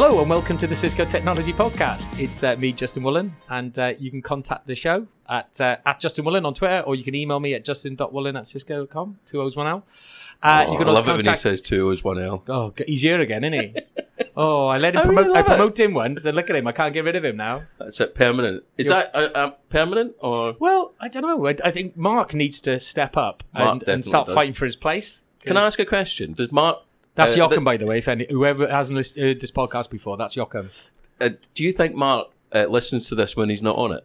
Hello and welcome to the Cisco Technology Podcast. It's uh, me, Justin Woolen, and uh, you can contact the show at uh, at Justin Woolen on Twitter, or you can email me at justin.woolen at cisco.com, two O's, one L. Uh, Oh, you can I also love it when he contact- says two as one L. Oh, he's here again, isn't he? oh, I let him I promote. really I promoted him once, and look at him. I can't get rid of him now. That's it. Permanent. Is You're- that uh, uh, permanent or Well, I don't know. I, I think Mark needs to step up and, and start does. fighting for his place. can I ask a question? Does Mark? That's uh, Joachim, th- by the way. If any, whoever hasn't listened, heard this podcast before, that's Jochen. uh, do you think Mark uh, listens to this when he's not on it?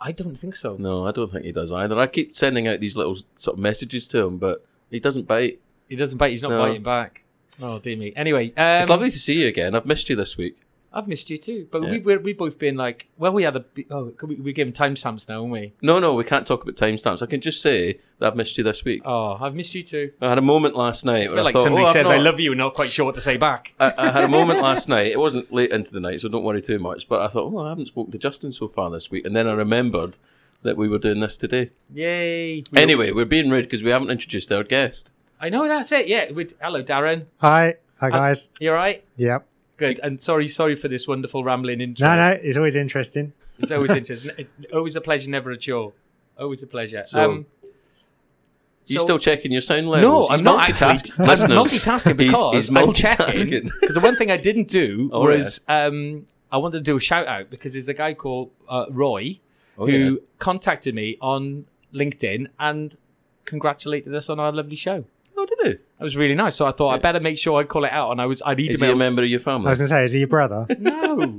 I don't think so. No, I don't think he does either. I keep sending out these little sort of messages to him, but he doesn't bite. He doesn't bite. He's not No. biting back. Oh dear me. Anyway, um, it's lovely to see you again. I've missed you this week. I've missed you too. But Yeah. we we're, we've both been like, well, we had a oh, could we we giving timestamps now, aren't we? No, no, we can't talk about timestamps. I can just say that I've missed you this week. Oh, I've missed you too. I had a moment last night It's where bit I like thought, somebody oh, I've says, "I love you," and not quite sure what to say back. I, I had a moment last night. It wasn't late into the night, so don't worry too much. But I thought, oh, I haven't spoken to Justin so far this week, and then I remembered that we were doing this today. Yay! We- Anyway, we're being rude because we haven't introduced our guest. I know that's it. Yeah. We'd, hello, Darren. Hi, hi guys. You all right? yep. Good. And sorry, sorry for this wonderful rambling intro. No, no, it's always interesting. It's always interesting. always a pleasure, never a chure. Always a pleasure. So, um, you so- still checking your sound levels? No, He's I'm not actually. I'm Listeners, multitasking he's- because he's I'm multitasking. Because the one thing I didn't do Oh, was um, I wanted to do a shout out because there's a guy called uh, Roy Oh, who yeah. contacted me on LinkedIn and congratulated us on our lovely show. That was really nice. So I thought I better make sure I call it out, and I was I need Is to he a member of your family? I was going to say, is he your brother? No,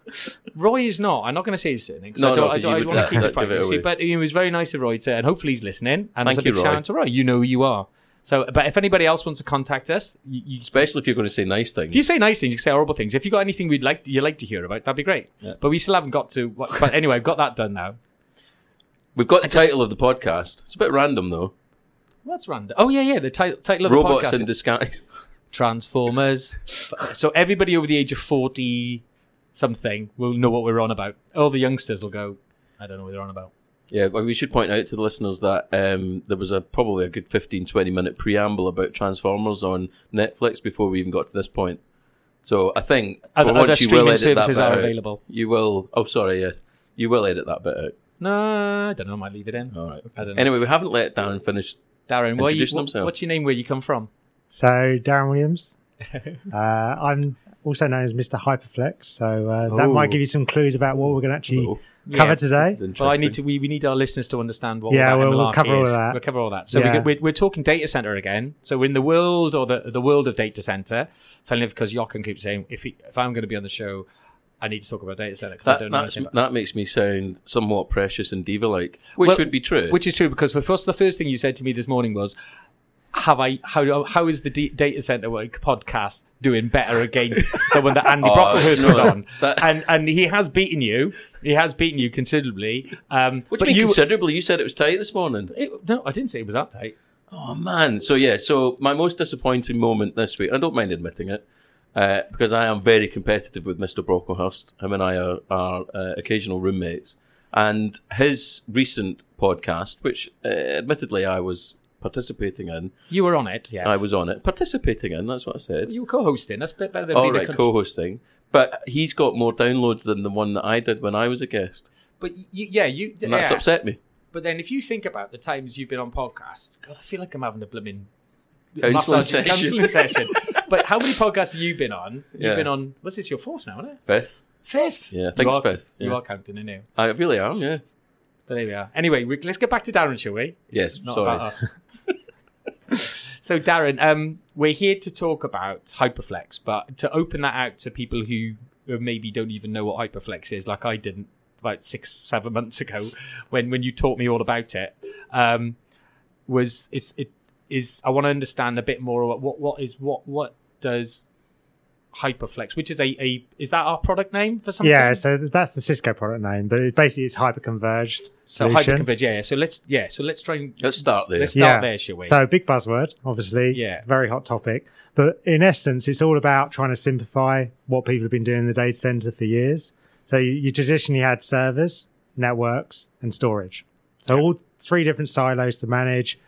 Roy is not. I'm not going to say his surname because No, I don't, no, I 'cause don't, you I would want to keep let- it private. give it You away. but it was very nice of Roy to, and hopefully he's listening. And it's a Thank you, big shout Roy. out to Roy. You know who you are. So, but if anybody else wants to contact us, you, you Especially if you're going to say nice things. If you say nice things, you can say horrible things. If you got anything we'd like you like to hear about, that'd be great. Yeah. But we still haven't got to. But anyway, I've got that done now. We've got the I just- title of the podcast. It's a bit random though. What's random? Oh yeah, yeah. The title title of Robots the podcast: in disguise. Transformers. so everybody over the age of forty something will know what we're on about. All the youngsters will go. I don't know what they're on about. Yeah, well, we should point out to the listeners that um, there was a probably a good 15, 20 minute preamble about Transformers on Netflix before we even got to this point. So I think for Other, other once streaming services are out, available. You will. Oh, sorry. Yes, you will edit that bit out. No, I don't know. I might leave it in. All right. I don't know. Anyway, we haven't let Darren finish. Darren, what are you, what- what's your name? Where you come from? So, Darren Williams. Uh, I'm also known as Mr. Hyperflex, so uh, that Ooh. might give you some clues about what we're going to actually Oh, cover Yeah. today. this is Well, I need to. We, we need our listeners to understand what. Yeah, we'll- we'll cover all is. of that. We'll cover all that. So Yeah. we, we're, we're talking data center again. So we're in the world or the the world of data center. Finally, because Jochen keeps saying if he, if I'm going to be on the show, I need to talk about data center because I don't know anything about. that makes me sound somewhat precious and diva-like, which Well, would be true. Which is true because the first the first thing you said to me this morning was. Have I how how is the D- data center work podcast doing better against the one that Andy Oh, Brocklehurst no, was on? that- and and he has beaten you. He has beaten you considerably. Um, What but do you mean considerably? You said it was tight this morning. it- no, I didn't say it was that tight. Oh man! So yeah, so my most disappointing moment this week. I don't mind admitting it, uh, because I am very competitive with Mr. Brocklehurst. Him and I are, are uh, occasional roommates, and his recent podcast, which uh, admittedly I was participating in, You were on it, yes. I was on it, participating in. That's what I said. You were co-hosting. That's a bit better than All being a right, co-hosting, but he's got more downloads than the one that I did when I was a guest, But you, yeah, you. and that's yeah. upset me. But then, if you think about the times you've been on podcasts, God, I feel like I'm having a blooming Counselling massage- session. counselling session. But how many podcasts have you been on? You've Yeah. been on. What's this? Your fourth now, isn't it? Fifth, Fifth. Yeah, I think you it's are, fifth, You yeah. are counting, aren't you? I really am. Yeah. But there we are. Anyway, we, let's get back to Darren, shall we? It's Yes, not sorry. about us. so, Darren, um, we're here to talk about Hyperflex, but to open that out to people who who maybe don't even know what Hyperflex is, like I didn't about six, seven months ago, when when you taught me all about it, um, was it's it is I want to understand a bit more about what what is what what does Hyperflex, which is a, a is that our product name for something? Yeah, so that's the Cisco product name, but it basically it's hyper-converged so solution. hyperconverged. Yeah, yeah. So let's yeah. So let's try and Let's start there. let's start Yeah. there, shall we? So big buzzword, obviously. Yeah. Very hot topic. But in essence, it's all about trying to simplify what people have been doing in the data center for years. So you, you traditionally had servers, networks, and storage. So all three different silos to manage.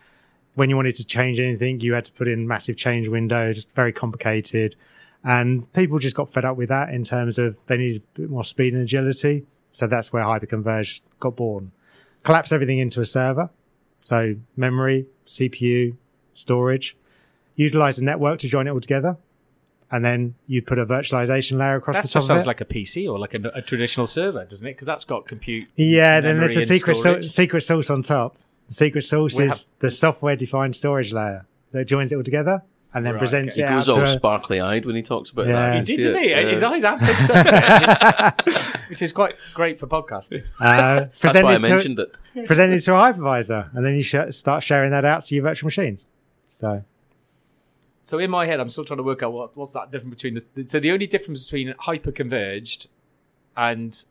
When you wanted to change anything, you had to put in massive change windows, very complicated. And people just got fed up with that in terms of they needed a bit more speed and agility. So that's where Hyperconverged got born. Collapse everything into a server. So memory, CPU, storage. Utilize the network to join it all together. And then you'd put a virtualization layer across That the top of sounds like a PC or like a, a traditional server, doesn't it? Because that's got compute. yeah, then there's a secret, so- secret source on top. The secret source We is the software defined storage layer that joins it all together and then Right, presents okay. it He out goes all to a, sparkly eyed when he talks about Yeah. that. He He did, didn't he? it? His eyes have picked up, which is quite great for podcasting. uh, That's why I presented, to, mentioned it. presented to a hypervisor, and then you sh- start sharing that out to your virtual machines. So So in my head, I'm still trying to work out what, what's that difference between the. So the only difference between hyper converged and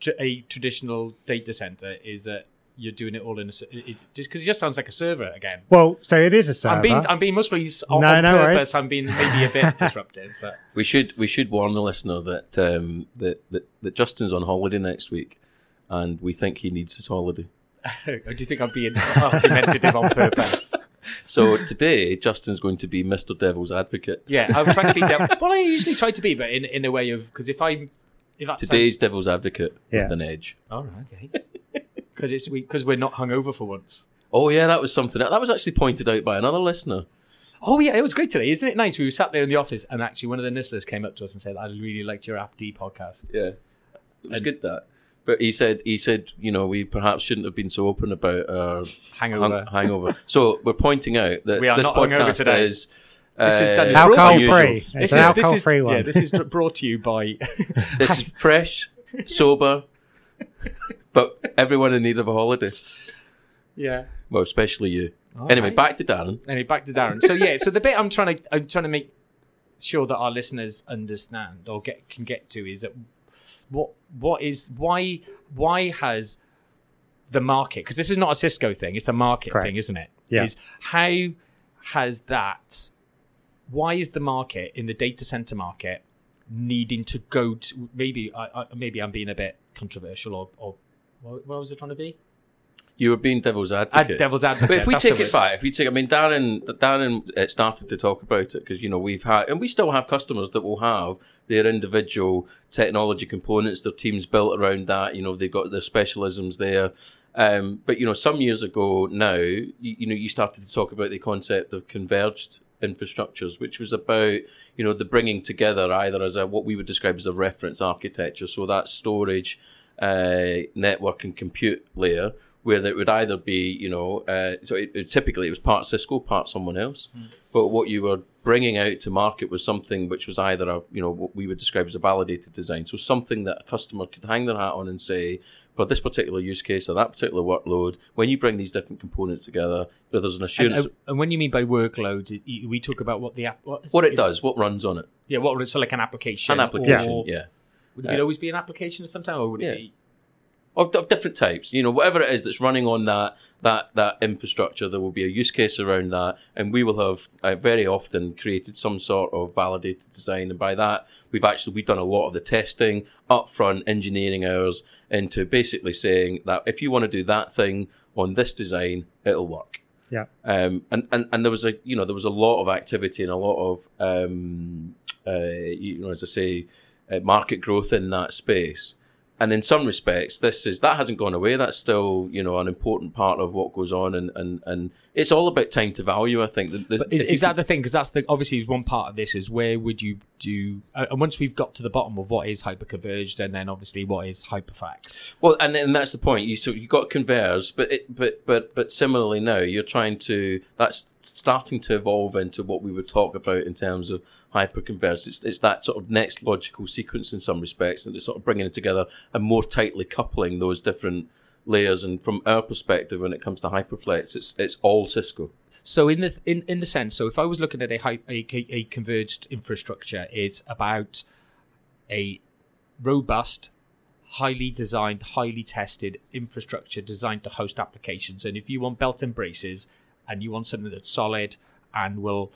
tr- a traditional data center is that you're doing it all in a s- it, it- just because it just sounds like a server again. Well, so it is a server. I'm being I'm being mostly on, No, on no worries. purpose. I'm being maybe a bit disruptive, but We should we should warn the listener that um, that, that that Justin's on holiday next week, and we think he needs his holiday. do you think I'm being argumentative on purpose? So today, Justin's going to be Mr. Devil's Advocate. Yeah, I'm trying to be. Devil. Well, I usually try to be, but in in a way of because if I'm if that's Today's Devil's Advocate Yeah. with an edge. all right, okay, because it's we because we're not hungover for once. Oh yeah, that was something that was actually pointed out by another listener. Oh yeah, it was great today. Isn't it nice? We were sat there in the office, and actually one of the listeners came up to us and said, "I really liked your App D podcast." Yeah, it was And- good that. But he said he said you know we perhaps shouldn't have been so open about our Hangover. hung- hangover. so we're pointing out that We are this not hungover podcast today. is. This is uh, done- alcohol free. It's This an is alcohol free one. yeah. This is brought to you by. This is fresh, sober, but everyone in need of a holiday. yeah. Well, especially you. All anyway, right. back to Darren. Anyway, back to Darren. So yeah, so the bit I'm trying to I'm trying to make sure that our listeners understand or get can get to is that what what is why why has the market because this is not a Cisco thing, it's a market Correct. thing, isn't it? Yeah. Is how has that why is the market in the data center market needing to go to maybe I, I maybe I'm being a bit controversial or, or what, what was I trying to be? You were being devil's Ad, advocate. devil's advocate. But if we take it back, if we take, I mean, Darren, Darren uh, started to talk about it because you know we've had, and we still have customers that will have their individual technology components, their teams built around that. You know, they've got their specialisms there. Um, but you know, some years ago now, you, you know, you started to talk about the concept of converged infrastructures, which was about you know the bringing together either as a what we would describe as a reference architecture, so that storage, uh, network, and compute layer where it would either be, you know, uh, so it, it- typically it was part Cisco, part someone else. But what you were bringing out to market was something which was either a, you know, what we would describe as a validated design. So something that a customer could hang their hat on and say, for this particular use case or that particular workload, when you bring these different components together, where there's an And, assurance, uh, and when you mean by workload, we talk about what the app, what, what it does, what runs on it, Yeah, what so like an application. an application, or- yeah. Would it always be an application at some time, or would Yeah. it be? Of, of different types. You know, whatever it is that's running on that that that infrastructure, there will be a use case around that, and we will have uh, very often created some sort of validated design. And by that, we've actually we've done a lot of the testing upfront, engineering hours into basically saying that if you want to do that thing on this design, it'll work. Yeah. Um, and, and, and there was a you know there was a lot of activity and a lot of um, uh, you know as I say uh, market growth in that space. And in some respects, this is that hasn't gone away. That's still you know an important part of what goes on, and and, and it's all about time to value. I think. The, the, is, is that can- the thing? Because that's the obviously one part of this is where would you do? Uh, and once we've got to the bottom of what is hyperconverged, and then obviously what is hyperflex. Well, and and that's the point. You so you got converged, but it, but but but similarly now you're trying to that's starting to evolve into what we would talk about in terms of hyperconverged. It's it's that sort of next logical sequence in some respects, and it's sort of bringing it together and more tightly coupling those different layers. And from our perspective, when it comes to hyperflex, it's it's all Cisco. So in the in, in the sense, so if I was looking at a, a a converged infrastructure, it's about a robust, highly designed, highly tested infrastructure designed to host applications. And if you want belt and braces, and you want something that's solid and will,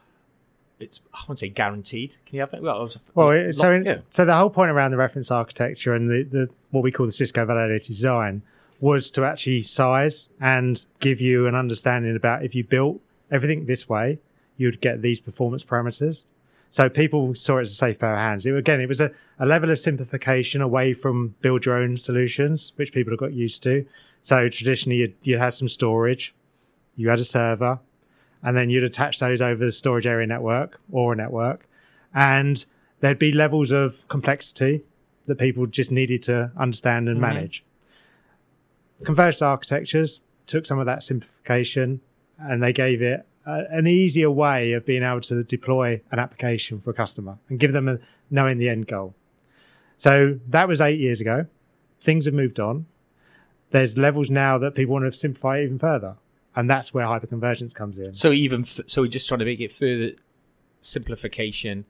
it's I won't say guaranteed. Can you have it? Well, Well, it- so in, yeah. so the whole point around the reference architecture and the, the what we call the Cisco validated design was to actually size and give you an understanding about if you built everything this way, you'd get these performance parameters. So people saw it as a safe pair of hands. It, again, it was a, a level of simplification away from build your own solutions, which people have got used to. So traditionally, you'd, you had some storage, you had a server, and then you'd attach those over the storage area network or a network, and there'd be levels of complexity that people just needed to understand and Mhm. manage. Converged architectures took some of that simplification and they gave it a, an easier way of being able to deploy an application for a customer and give them a knowing the end goal. So that was eight years ago. Things have moved on. There's levels now that people want to simplify even further, and that's where hyperconvergence comes in. So even f- so, we're just trying to make it further simplification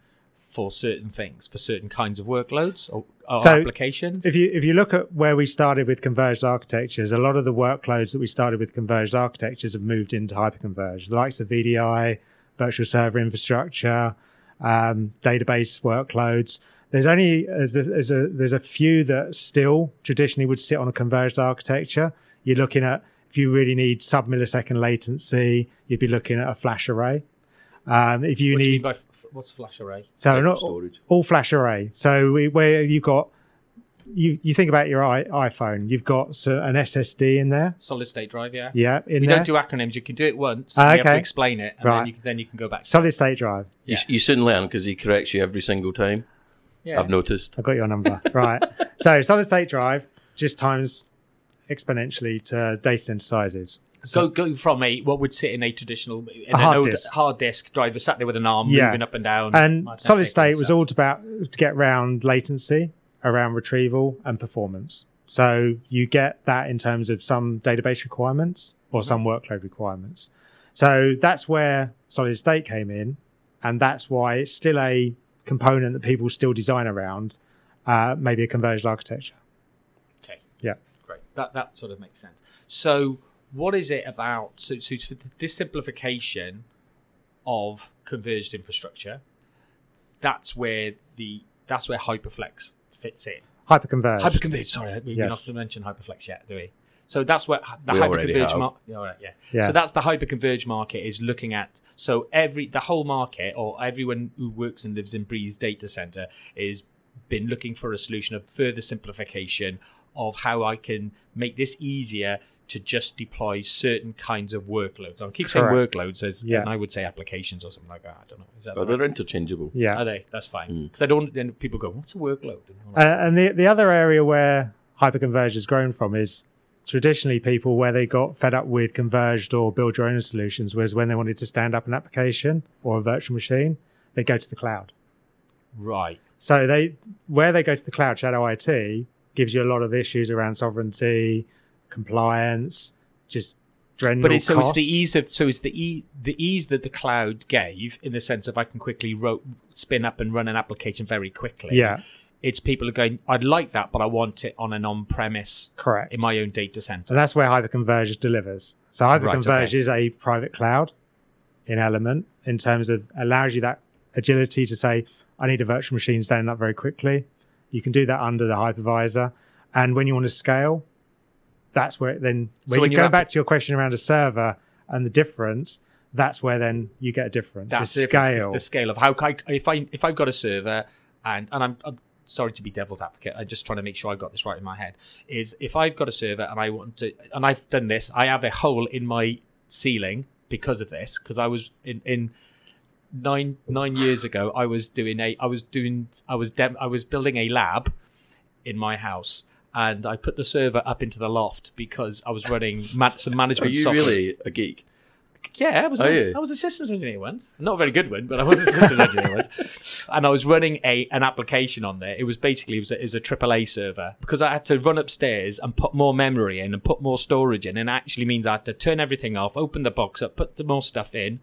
for certain things, for certain kinds of workloads or, or So, applications. If you if you look at where we started with converged architectures, a lot of the workloads that we started with converged architectures have moved into hyperconverged, the likes of VDI, virtual server infrastructure, um, database workloads. There's only there's a, there's a there's a few that still traditionally would sit on a converged architecture. You're looking at if you really need sub millisecond latency, you'd be looking at a flash array. Um, if you what do you need by what's flash array? so not storage. all flash array. So we, where you've got you you think about your I, iPhone, you've got so, an SSD in there. Solid state drive, yeah. Yeah, in we there. don't do acronyms. You can do it once. Ah, and You have okay. to explain it, and Right. then, you can, then you can go back. Solid state drive. You, Yeah. you soon learn because he corrects you every single time. Yeah. I've noticed. I've got your number. right. So solid state drive just times exponentially to data center sizes. So go from a what would sit in a traditional in A hard old disk. hard disk driver sat there with an arm Yeah. moving up and down. And solid state was all about to get around latency, around retrieval and performance. So you get that in terms of some database requirements or some workload requirements. So that's where solid state came in, and that's why it's still a component that people still design around, uh, maybe a converged architecture. Okay. Yeah. Great. That that sort of makes sense. So what is it about so, so for this simplification of converged infrastructure, that's where the that's where Hyperflex fits in. Hyperconverged. Hyperconverged, sorry, we Yes. not to mention Hyperflex yet, do we? So that's what the We hyperconverged have. market. Yeah, all right, yeah. Yeah. So that's the hyperconverged market is looking at. So every the whole market or everyone who works and lives in Breeze data center is been looking for a solution of further simplification of how I can make this easier to just deploy certain kinds of workloads. I keep saying Correct. workloads, as Yeah. and I would say applications or something like that. I don't know. Is that But the they're interchangeable. yeah. Are they? That's fine. Mm. Because I don't. Then people go, "What's a workload?" And like, Uh, and the the other area where hyperconverged has grown from is traditionally people where they got fed up with converged or build your own solutions was when they wanted to stand up an application or a virtual machine, they go to the cloud. right. So they where they go to the cloud, Shadow IT gives you a lot of issues around sovereignty, compliance, just general But it's, so it's the ease of so it's the ease the ease that the cloud gave in the sense of I can quickly ro- spin up and run an application very quickly. Yeah, it's people are going. I'd like that, but I want it on an on-premise correct. in my own data center. And that's where Hyperconverged delivers. So Hyperconverged Right, okay. is a private cloud in element in terms of allows you that agility to say, I need a virtual machine standing up very quickly. You can do that under the hypervisor. And when you want to scale, that's where it then So when when you go back to your question around a server and the difference, that's where then you get a difference. That's the the difference. scale. It's the scale of how I, if I if I've got a server and and I'm, I'm sorry to be devil's advocate. I'm just trying to make sure i've got this right in my head. Is if I've got a server and I want to and I've done this, I have a hole in my ceiling because of this because I was in in nine nine years ago I was doing a I was doing I was dem- I was building a lab in my house and I put the server up into the loft because I was running ma- some Are management you software. really a geek? Yeah, I was. Are I was. I was a systems engineer once. Not a very good one, but I was a systems engineer once. And I was running a an application on there. It was basically it was a, it was a AAA server because I had to run upstairs and put more memory in and put more storage in. And it actually means I had to turn everything off, open the box up, put the more stuff in,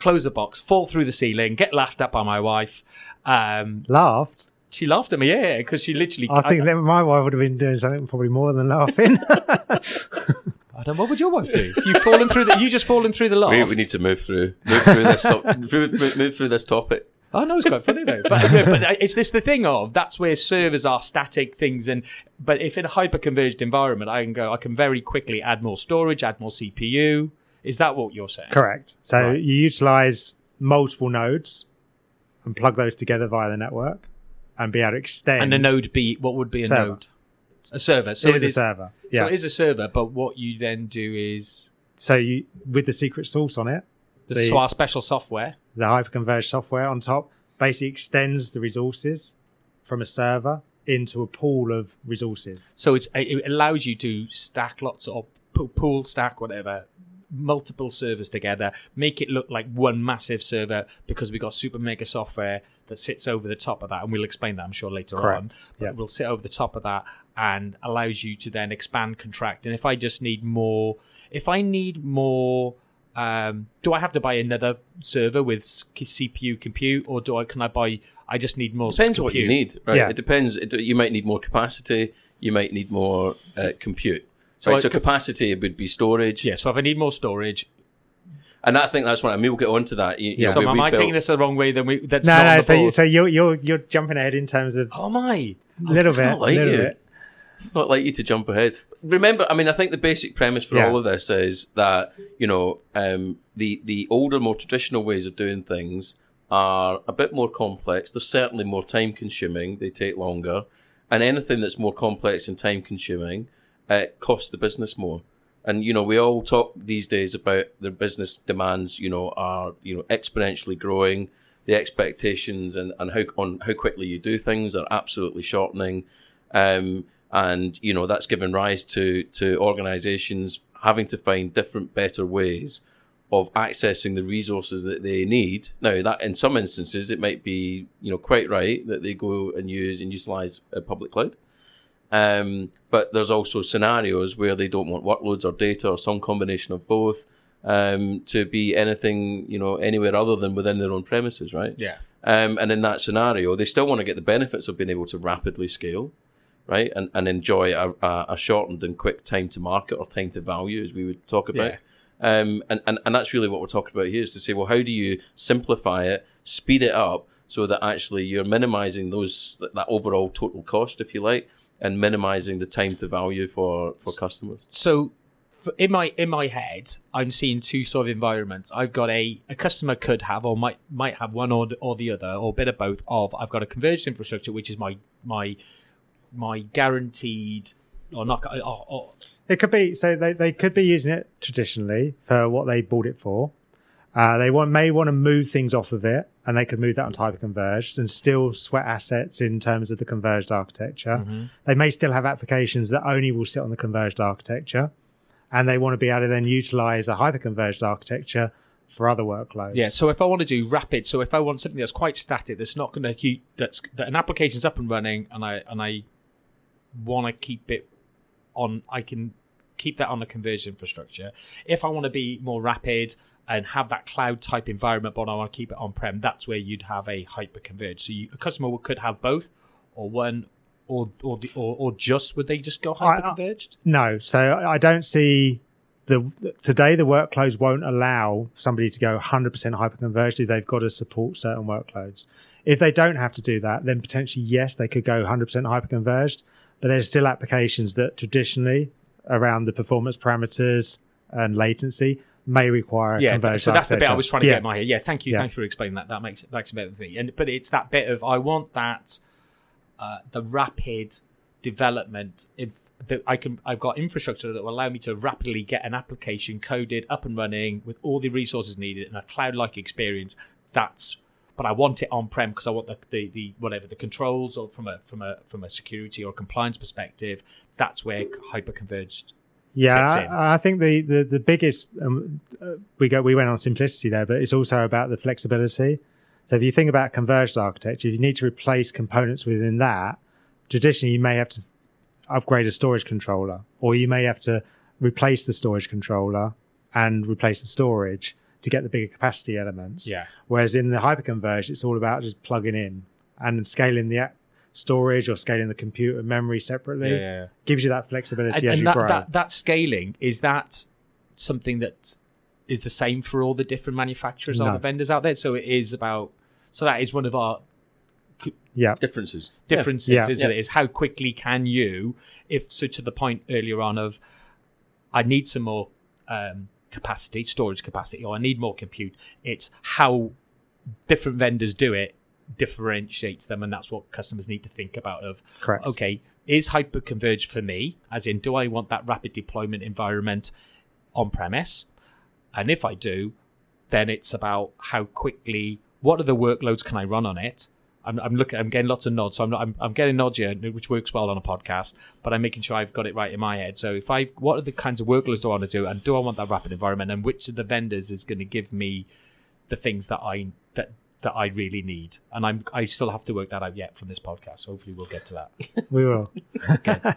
close the box, fall through the ceiling, get laughed at by my wife. Um, Laughed. She laughed at me, yeah, because she literally. I think that my wife would have been doing something probably more than laughing. I don't. know, What would your wife do? If you've fallen through the, you just fallen through the loft. We, we need to move through move through this move, move, move through this topic. I know it's quite funny though, but, but uh, it's this the thing of that's where servers are static things, and but if in a hyper converged environment, I can go, I can very quickly add more storage, add more CPU. Is that what you're saying? Correct. So Right. you utilize multiple nodes and plug those together via the network and be able to extend. And a node be what would be a Server. node? A server. So it is it a server. So it is a server, but what you then do is So you with the secret sauce on it, the, The- so our special software. the hyperconverged software on top basically extends the resources from a server into a pool of resources. So it's it allows you to stack lots of pool stack whatever multiple servers together, make it look like one massive server because we got super mega software that sits over the top of that, and we'll explain that I'm sure later Correct. on. But Yeah. we'll sit over the top of that and allows you to then expand, contract. And if I just need more, if I need more. Um, do I have to buy another server with CPU compute, or do I can I buy? I just need more. Depends what you need, right? Yeah. It depends. It, you might need more capacity. You might need more uh, compute. So So, right, so could- capacity would be storage, Yeah. So if I need more storage, and I think that's what I mean. We'll get onto that. You, you Yeah. know, so we- am we I built- taking this the wrong way? Then we that's No, not on no. the So, you, so you're you're you're jumping ahead in terms of Oh my! a little it's bit, not like little you. bit. not like you to jump ahead. Remember, I mean, I think the basic premise for Yeah. all of this is that you know um, the the older, more traditional ways of doing things are a bit more complex. They're certainly more time consuming. They take longer, and anything that's more complex and time consuming uh, costs the business more. And you know, we all talk these days about the business demands. You know, are you know exponentially growing. The expectations and, and how on how quickly you do things are absolutely shortening. Um, and you know that's given rise to to organizations having to find different better ways of accessing the resources that they need now that in some instances it might be you know quite right that they go and use and utilize a public cloud um, but there's also scenarios where they don't want workloads or data or some combination of both um, to be anything you know anywhere other than within their own premises right Yeah. um, and in that scenario, they still want to get the benefits of being able to rapidly scale, right? And, and enjoy a, a, shortened and quick time to market or time to value, as we would talk about. Yeah. Um, and, and, and that's really what we're talking about here is to say, well, how do you simplify it, speed it up so that actually you're minimizing those that overall total cost, if you like, and minimizing the time to value for, for customers. So in my in my head, I'm seeing two sort of environments. I've got a a customer could have or might might have one or or the other or a bit of both. Of I've got a converged infrastructure, which is my my my guaranteed or not. Or, or, It could be so they, they could be using it traditionally for what they bought it for. Uh, they want may want to move things off of it, and they could move that on type of converged and still sweat assets in terms of the converged architecture. Mm-hmm. They may still have applications that only will sit on the converged architecture, and they want to be able to then utilize a hyper converged architecture for other workloads. Yeah. So if I want to do rapid, so if I want something that's quite static, that's not going to keep that's that an application's up and running, and I and I want to keep it on, I can keep that on a converged infrastructure. If I want to be more rapid and have that cloud type environment, but I want to keep it on prem, that's where you'd have a hyper converged. So you, a customer could have both, or one, or or the or, or just would they just go hyper converged? No, so I don't see the today the workloads won't allow somebody to go 100% hyper converged. They've got to support certain workloads. If they don't have to do that, then potentially yes, they could go 100% hyper converged. But there's still applications that traditionally around the performance parameters and latency may require yeah, so that's the bit I was trying to yeah. get my head. Yeah, thank you, Yeah. thank you for explaining that. That makes it makes a bit of me. And but it's that bit of I want that uh, the rapid development. If that I can, I've got infrastructure that will allow me to rapidly get an application coded, up and running with all the resources needed and a cloud-like experience. That's but I want it on prem because I want the, the, the whatever the controls or from a from a from a security or compliance perspective. That's where hyperconverged Yeah. I, I think the the the biggest um, uh, we go we went on simplicity there, but it's also about the flexibility. So if you think about converged architecture, if you need to replace components within that, traditionally you may have to upgrade a storage controller, or you may have to replace the storage controller and replace the storage to get the bigger capacity elements. Yeah. Whereas in the hyperconverged, it's all about just plugging in and scaling the app storage or scaling the computer memory separately. Yeah, yeah, yeah. Gives you that flexibility and, as and you that, grow. that that scaling is that something that is the same for all the different manufacturers or No. the vendors out there so it is about so that is one of our yeah. Differences. differences Yeah. isn't Yeah. it is how quickly can you if so to the point earlier on of i need some more um, capacity storage capacity or i need more compute it's how different vendors do it differentiates them, and that's what customers need to think about. Of Correct. okay, is hyperconverged for me? As in, do I want that rapid deployment environment on premise? And if I do, then it's about how quickly, what are the workloads can I run on it? I'm, I'm looking, I'm getting lots of nods, so I'm not, I'm, I'm getting nods here, which works well on a podcast. But I'm making sure I've got it right in my head. So if I, what are the kinds of workloads do I want to do, and do I want that rapid environment, and which of the vendors is going to give me the things that I that that I really need? And I'm, I still have to work that out yet from this podcast. So hopefully we'll get to that. We will.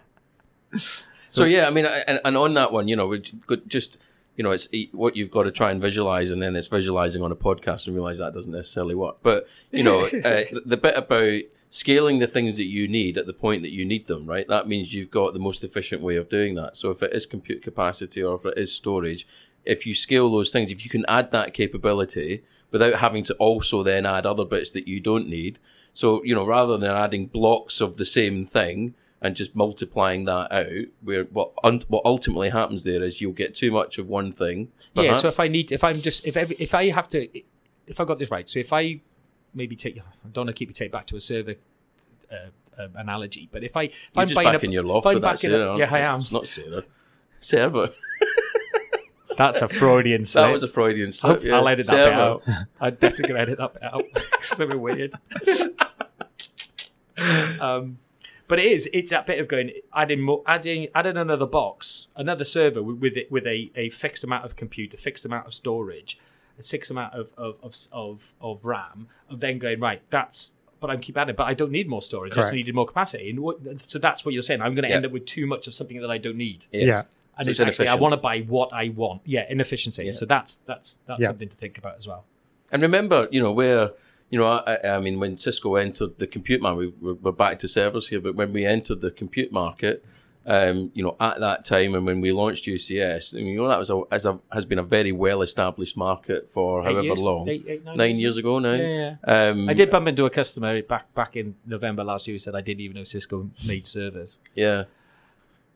So, yeah, I mean, and, and on that one, you know, we could just you know, it's what you've got to try and visualize, and then it's visualizing on a podcast and realize that doesn't necessarily work. But you know, uh, the bit about scaling the things that you need at the point that you need them, right? That means you've got the most efficient way of doing that. So if it is compute capacity or if it is storage, if you scale those things, if you can add that capability without having to also then add other bits that you don't need. So, you know, rather than adding blocks of the same thing, and just multiplying that out, where what un- what ultimately happens there is you'll get too much of one thing. Yeah. So if I need, if I'm just, if every, if I have to, if I got this right, so if I maybe take, I don't want to keep you take back to a server uh, uh, analogy, but if I, if You're I'm just buying back a, in your loft if I'm with that back in server, a, yeah. I am. It's not server. Server. That's a Freudian slip. That was a Freudian slip. Hope- yeah. I'll edit that server. bit out. I'm definitely gonna edit that bit out. Something weird. um, but it is. It's that bit of going adding more, adding adding another box, another server with with, it, with a, a fixed amount of compute, a fixed amount of storage, a fixed amount of of, of of of RAM. Of then going right. That's but I'm keep adding. But I don't need more storage. I just needed more capacity. And what, so that's what you're saying. I'm going to Yeah. end up with too much of something that I don't need. Yes. Yeah. And it's, it's actually I want to buy what I want. Yeah, inefficiency. Yeah. So that's that's that's Yeah. something to think about as well. And remember, you know, where, you know, I, I mean, when Cisco entered the compute market, we, we're, we're back to servers here, but when we entered the compute market, um, you know, at that time and when we launched UCS, I mean, you know, that was a, as a has been a very well established market for Eight however years? long. Eight- eight, nine Nine years ago now. Yeah, yeah. Um, I did bump into a customer back back in November last year who said I didn't even know Cisco made servers. Yeah.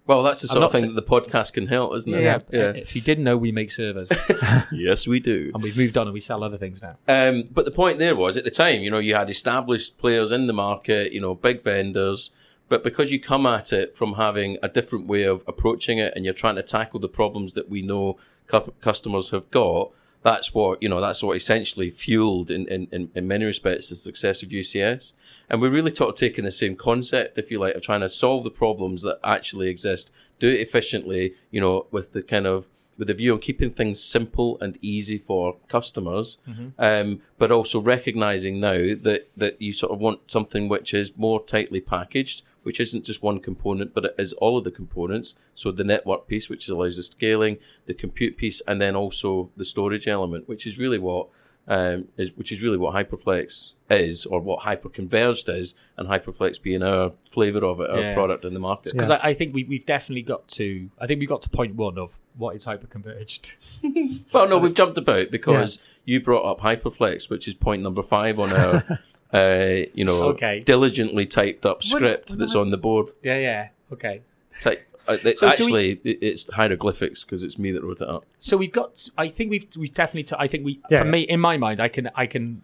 Well, that's the sort not of thing sa- that the podcast can help, isn't Yeah, it? Yeah. If you didn't know, we make servers, yes, we do. and we've moved on and we sell other things now. Um, but the point there was at the time, you know, you had established players in the market, you know, big vendors, but because you come at it from having a different way of approaching it and you're trying to tackle the problems that we know cu- customers have got, that's what, you know, that's what essentially fueled in, in, in, in many respects the success of UCS. And we're really sort of taking the same concept, if you like, of trying to solve the problems that actually exist, do it efficiently, you know, with the kind of with a view on keeping things simple and easy for customers, um, but also recognizing now that that you sort of want something which is more tightly packaged, which isn't just one component, but it is all of the components. So the network piece, which allows the scaling, the compute piece, and then also the storage element, which is really what um, is which is really what Hyperflex is, or what Hyperconverged is, and Hyperflex being our flavor of it, our Yeah. product in the market. Because I, I think we, we've definitely got to. I think we got to point one of what is hyperconverged. Well, no, we've jumped about because you brought up Hyperflex, which is point number five on our, uh, you know, Okay. diligently typed up When- script when that's I- on the board. Yeah, yeah. Okay. Type, Uh, it's So do actually it- it's hieroglyphics because it's me that wrote it up. So we've got. I think we've we've definitely. T- I think we. Yeah. For me, in my mind, I can I can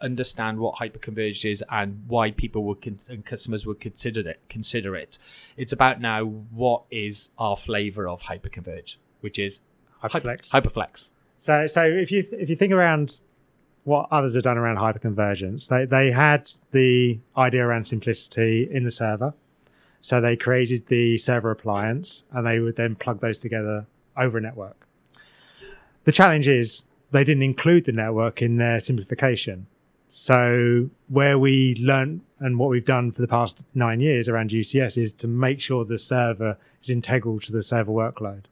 understand what hyperconverged is and why people would con- and customers would consider it. Consider it. It's about now what is our flavor of hyperconverged, which is Hyperflex. Hyperflex. So, so if you if you think around what others have done around hyperconvergence, they they had the idea around simplicity in the server. So they created the server appliance, and they would then plug those together over a network. The challenge is they didn't include the network in their simplification. So where we learn and what we've done for the past nine years around UCS is to make sure the server is integral to the server workload.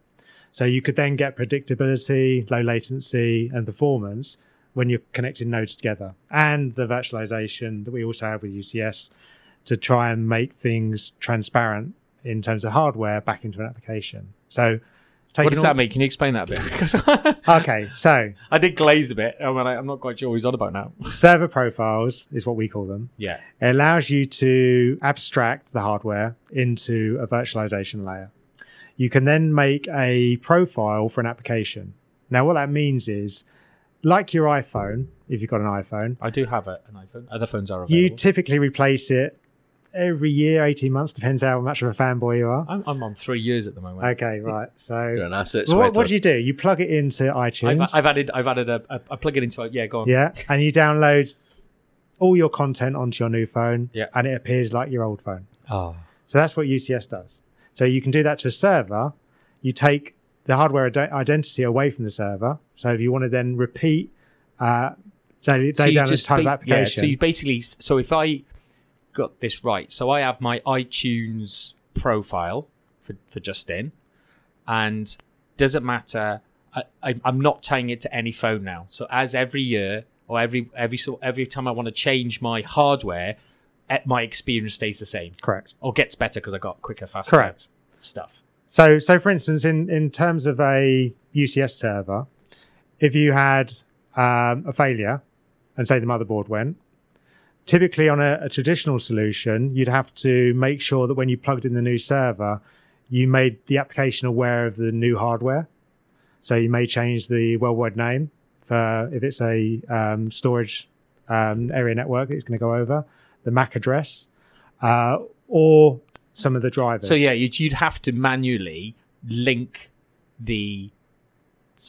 So you could then get predictability, low latency, and performance when you're connecting nodes together, and the virtualization that we also have with UCS to try and make things transparent in terms of hardware back into an application. So, What does all- that mean? Can you explain that a bit? Okay, so I did glaze a bit. I mean, I'm not quite sure what he's on about now. server profiles is what we call them. Yeah. It allows you to abstract the hardware into a virtualization layer. You can then make a profile for an application. Now, what that means is, like your iPhone, if you've got an iPhone. I do have a, an iPhone. Other phones are available. You typically replace it every year, 18 months, depends how much of a fanboy you are. I'm, I'm on three years at the moment. Okay, right. So, You're an asset Well, what, what do you do? You plug it into iTunes. I've, I've added I've added a, a I plug it into a, yeah go on yeah, and you download all your content onto your new phone, Yeah. and it appears like your old phone. oh So that's what UCS does. So you can do that to a server. You take the hardware ide- identity away from the server. So if you want to then repeat, uh, they, they you download just type of ba- application. Yeah, so you basically so if I got this right, so I have my iTunes profile for, for Justin, and doesn't matter. I, I, I'm not tying it to any phone now. So as every year or every every so every time I want to change my hardware, my experience stays the same Correct. or gets better because I got quicker, faster Correct. stuff. So, so for instance, in, in terms of a UCS server, if you had um, a failure and say the motherboard went, typically on a, a traditional solution, you'd have to make sure that when you plugged in the new server, you made the application aware of the new hardware. So you may change the worldwide name for if it's a um, storage um, area network that it's going to go over, the MAC address, uh, or some of the drivers. So yeah, you'd, you'd have to manually link the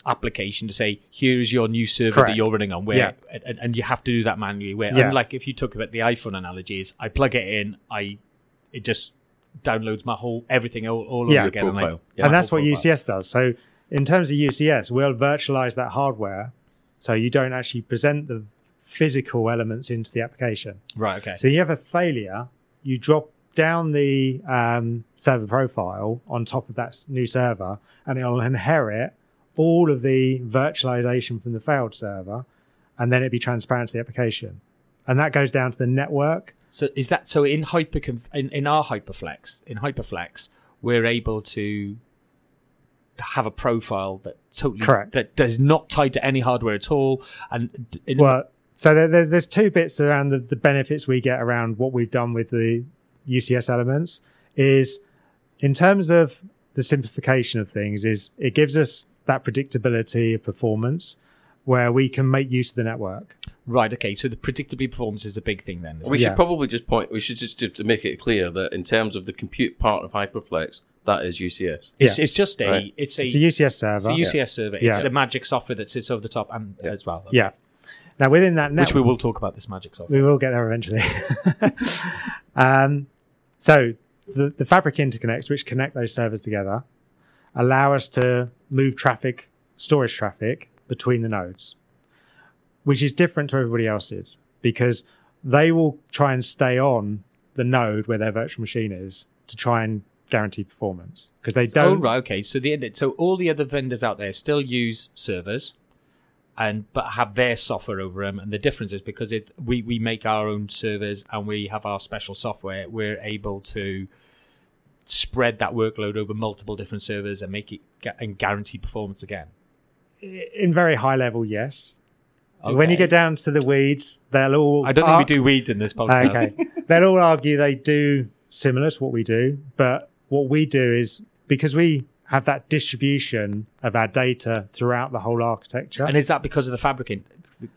application to say here's your new server that you're running on where Yeah. and, and you have to do that manually where Yeah. unlike if you talk about the iphone analogies i plug it in i it just downloads my whole everything all, all Yeah. over again and, I- Profile. yeah, and that's what profile. UCS does. So in terms of UCS, we'll virtualize that hardware, so you don't actually present the physical elements into the application. right okay So you have a failure, you drop down the um, server profile on top of that new server, and it'll inherit all of the virtualization from the failed server, and then it'd be transparent to the application. And that goes down to the network. So is that so in hyper in, in our hyperflex in hyperflex we're able to have a profile that totally Correct. that does not tied to any hardware at all and in, Well, so there, there, there's two bits around the, the benefits we get around what we've done with the UCS elements. Is in terms of the simplification of things, is it gives us that predictability of performance where we can make use of the network. right okay so the predictably performance is a big thing then We it? Yeah. should probably just point. We should just, just to make it clear that in terms of the compute part of Hyperflex, that is UCS. it's, Yeah. it's just a Right. it's a It's a UCS server. It's a UCS server. It's Yeah. the magic software that sits over the top and as well. yeah. Now within that network, Which we will talk about this magic software. We will get there eventually. um, so the, the fabric interconnects, which connect those servers together, allow us to move traffic, storage traffic between the nodes, which is different to everybody else's because they will try and stay on the node where their virtual machine is to try and guarantee performance because they don't. Oh, right, okay. So the so all the other vendors out there still use servers, and but have their software over them. And the difference is because it we we make our own servers and we have our special software. We're able to spread that workload over multiple different servers and make it and guarantee performance again. In very high level, yes. When you Okay. get down to the weeds, they'll all. I don't think ar- we do weeds in this ah, podcast. Okay. They'll all argue they do similar to what we do, but what we do is because we have that distribution of our data throughout the whole architecture. And is that because of the fabric? In,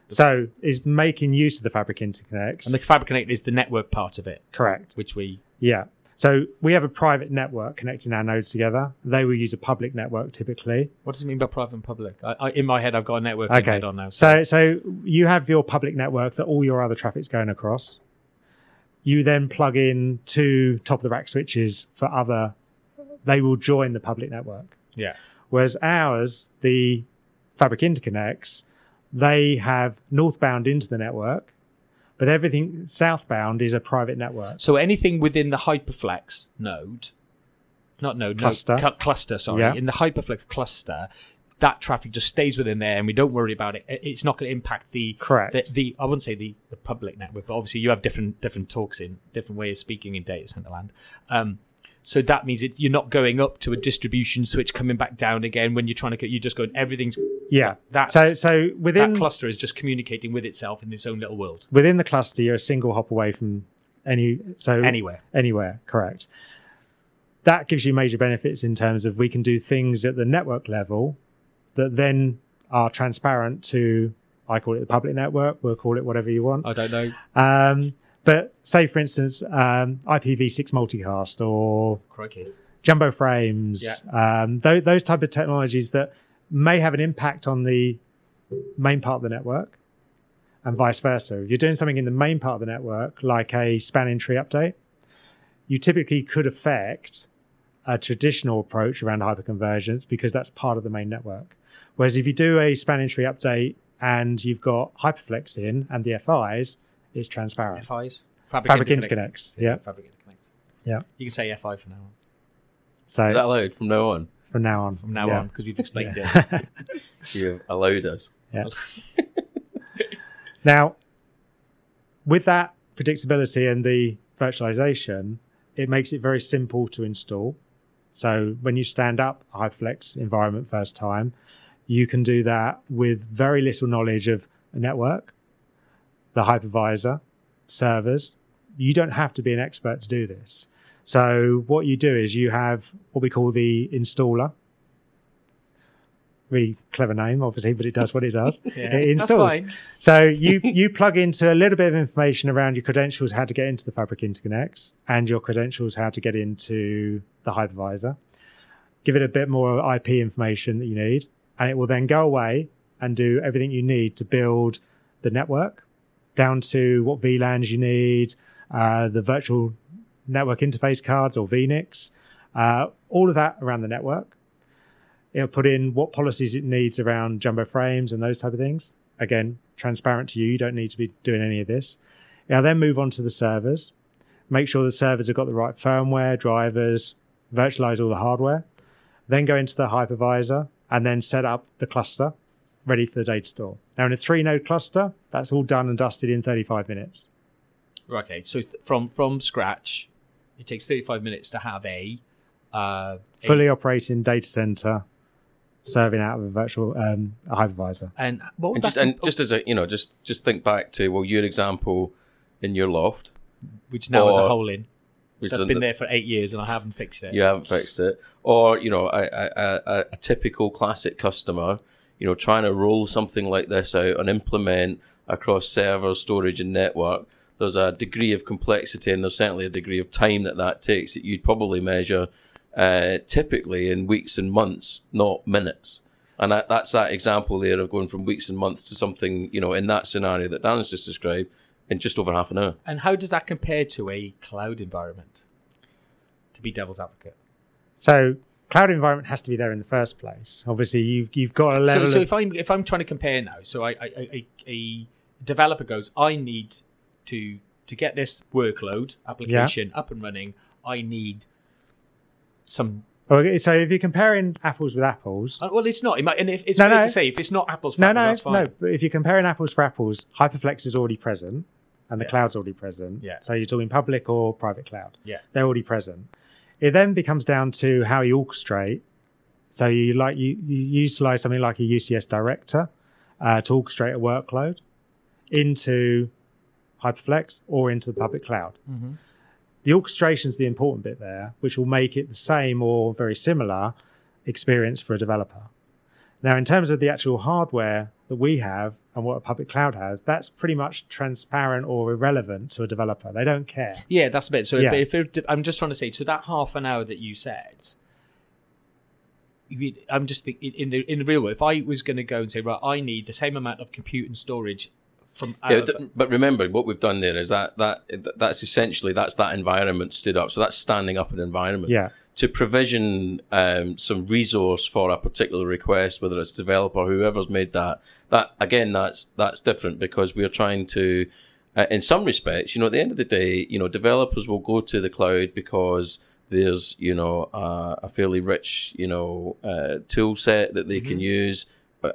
so is making use of the fabric interconnects. and the fabric connect is the network part of it, correct. which we Yeah. So we have a private network connecting our nodes together. They will use a public network typically. What does it mean by private and public? I, I, in my head, I've got a network Okay. head on now. So so you have your public network that all your other traffic's going across. You then plug in two top of the rack switches for other they will join the public network. yeah, Whereas ours, the fabric interconnects, they have northbound into the network, but everything southbound is a private network. So anything within the Hyperflex node, not node, Cluster. node, cl- cluster, sorry, Yeah. in the Hyperflex cluster, that traffic just stays within there, and we don't worry about it. It- It's not going to impact the Correct. The, the I wouldn't say the, the public network, but obviously you have different different talks in different ways of speaking in data center land. Um, so that means it, you're not going up to a distribution switch, coming back down again when you're trying to. get. You're just going. Everything's yeah. That So so within that cluster is just communicating with itself in its own little world within the cluster, you're a single hop away from any so anywhere. anywhere. Correct. That gives you major benefits in terms of we can do things at the network level that then are transparent to I call it the public network. We'll call it whatever you want. I don't know. Um, but say, for instance, um, IPv6 multicast or Crikey. jumbo frames, um, th- those type of technologies that may have an impact on the main part of the network and vice versa. If you're doing something in the main part of the network, like a spanning tree update, you typically could affect a traditional approach around hyperconvergence because that's part of the main network. Whereas if you do a spanning tree update and you've got hyperflex in and the FIs, it's transparent. FIs? Fabric interconnects. Yeah. Fabric interconnects. Yeah. You can say FI from now on. So Is that allowed from now on? from now on. From now yeah. on, because we've explained Yeah. it. You've allowed us. Yeah. Now, with that predictability and the virtualization, it makes it very simple to install. So when you stand up a Hyperflex environment first time, you can do that with very little knowledge of a network, the hypervisor, servers. You don't have to be an expert to do this. So what you do is you have what we call the installer. Really clever name, obviously, but it does what it does. Yeah, it installs. So you you plug into a little bit of information around your credentials, how to get into the Fabric interconnects, and your credentials, how to get into the hypervisor. Give it a bit more IP information that you need, and it will then go away and do everything you need to build the network, down to what VLANs you need, uh, the virtual network interface cards or VNICs, uh, all of that around the network. It'll put in what policies it needs around jumbo frames and those type of things. Again, transparent to you. You don't need to be doing any of this. It'll then move on to the servers. Make sure the servers have got the right firmware, drivers, virtualize all the hardware. Then go into the hypervisor and then set up the cluster ready for the data store. Now, in a three node cluster, that's all done and dusted in 35 minutes. Okay, so from from scratch, it takes 35 minutes to have a uh, a- Fully operating data center serving out of a virtual um, a hypervisor. and what And just, and com- just as a you know, just just think back to well, your example in your loft, which now has a hole in which that's is been there for eight years and I haven't fixed it. you haven't fixed it, or you know, a, a, a, a typical classic customer, you know, trying to roll something like this out and implement across servers, storage, and network. There's a degree of complexity, and there's certainly a degree of time that that takes that you'd probably measure uh, typically in weeks and months, not minutes. And that, that's that example there of going from weeks and months to something, you know, in that scenario that Dan has just described, in just over half an hour. And how does that compare to a cloud environment? To be devil's advocate. So cloud environment has to be there in the first place. Obviously, you've you've got a So, level. so of, if I'm if I'm trying to compare now, so I, I, I a developer goes, I need to to get this workload application up and running. I need some. Okay, so if you're comparing apples with apples, uh, Well, it's not. It might, and if, it's No, no. to say if it's not apples for no, apples, no, that's fine. no. But if you're comparing apples for apples, Hyperflex is already present, and the Yeah. cloud's already present. Yeah. So you're talking public or private cloud. Yeah. they're already present. It then becomes down to how you orchestrate. So you like you, you utilize something like a UCS director uh, to orchestrate a workload into Hyperflex or into the public cloud. Mhm. The orchestration is the important bit there, which will make it the same or very similar experience for a developer. Now, in terms of the actual hardware that we have and what a public cloud has, that's pretty much transparent or irrelevant to a developer. They don't care. Yeah, that's a bit. So Yeah. if, if I'm just trying to say, so that half an hour that you said, I'm just thinking in the in the real world. If I was going to go and say, right, I need the same amount of compute and storage from Yeah, of- but, but remember what we've done there is that that that's essentially that's that environment stood up. So that's standing up an environment. Yeah. To provision um, some resource for a particular request, whether it's developer, whoever's made that, that again, that's that's different because we're trying to, uh, in some respects, you know, at the end of the day, you know, developers will go to the cloud because there's you know uh, a fairly rich you know uh, tool set that they can use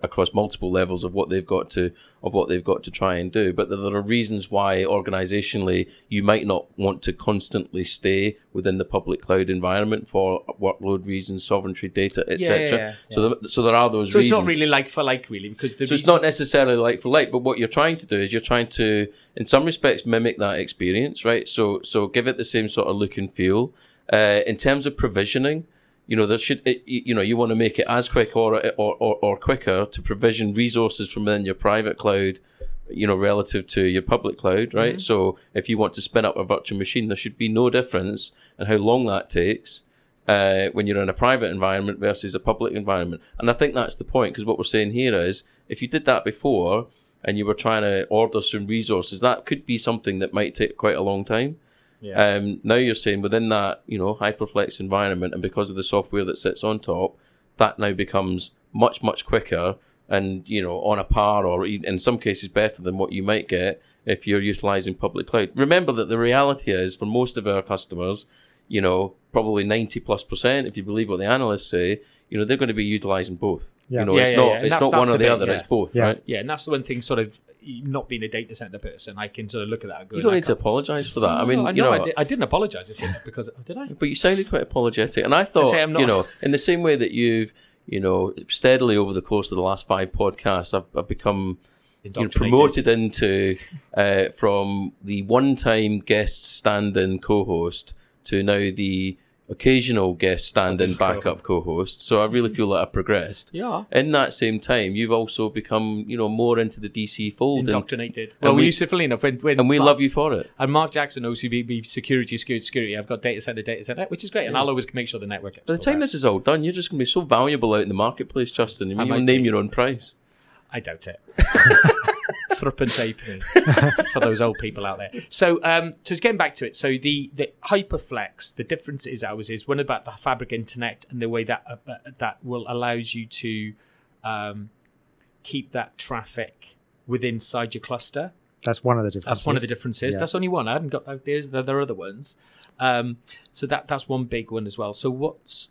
across multiple levels of what they've got to of what they've got to try and do but there are reasons why organizationally you might not want to constantly stay within the public cloud environment for workload reasons sovereignty data etc Yeah, yeah, yeah, so there, so there are those so it's reasons not really like for like, really, because so it's not necessarily like for like, but what you're trying to do is you're trying to, in some respects, mimic that experience, right? So so give it the same sort of look and feel. Uh, in terms of provisioning, you know, there should eh, it, you know you want to make it as quick or, eh, or or or quicker to provision resources from within your private cloud, you know, relative to your public cloud, right? Mm-hmm. So if you want to spin up a virtual machine, there should be no difference in how long that takes. Uh, when you're in a private environment versus a public environment, and I think that's the point because what we're saying here is if you did that before and you were trying to order some resources, that could be something that might take quite a long time. Yeah. Um, now you're saying within that, you know, Hyperflex environment, and because of the software that sits on top, that now becomes much much quicker, and you know, on a par or in some cases better than what you might get if you're utilizing public cloud. Remember that the reality is for most of our customers, you know, probably 90 plus percent, if you believe what the analysts say, you know, they're going to be utilizing both. Yeah. You know, Yeah, it's yeah, not yeah. It's not one or the the bit, other, yeah. it's both, Yeah. right? yeah, and that's the one thing. Sort of not being a data center person, I can sort of look at that. And go, You don't need to apologize for that. I mean, No, you know, know, I, did, I didn't apologize. I said that because oh, did I? But you sounded quite apologetic, and I thought, not- you know, in the same way that you've, you know, steadily over the course of the last five podcasts, I've, I've become you know, promoted into uh, from the one-time guest stand-in co-host to now the occasional guest stand-in backup co-host. So I really feel that I've progressed. Yeah. In that same time, you've also become, you know, more into the DC fold, and, Indoctrinated. Well, and we we- used to, funnily enough, when, when and we Mark- love you for it. And Mark Jackson be security, security, security. I've got data center, data center, which is great, and I'll always make sure the network. Gets By the time out. this is all done, you're just going to be so valuable out in the marketplace, Justin. You I mean, you'll name be. your own price. I doubt it. Thrupp tape me for those old people out there. So, um, so getting back to it, so the the Hyperflex, the difference is ours is one about the Fabric Internet and the way that uh, uh, that will allows you to um, keep that traffic within inside your cluster. That's one of the differences. That's one of the differences. Yeah. That's only one. I hadn't got that. There's there, there are other ones. Um, so that that's one big one as well. So what's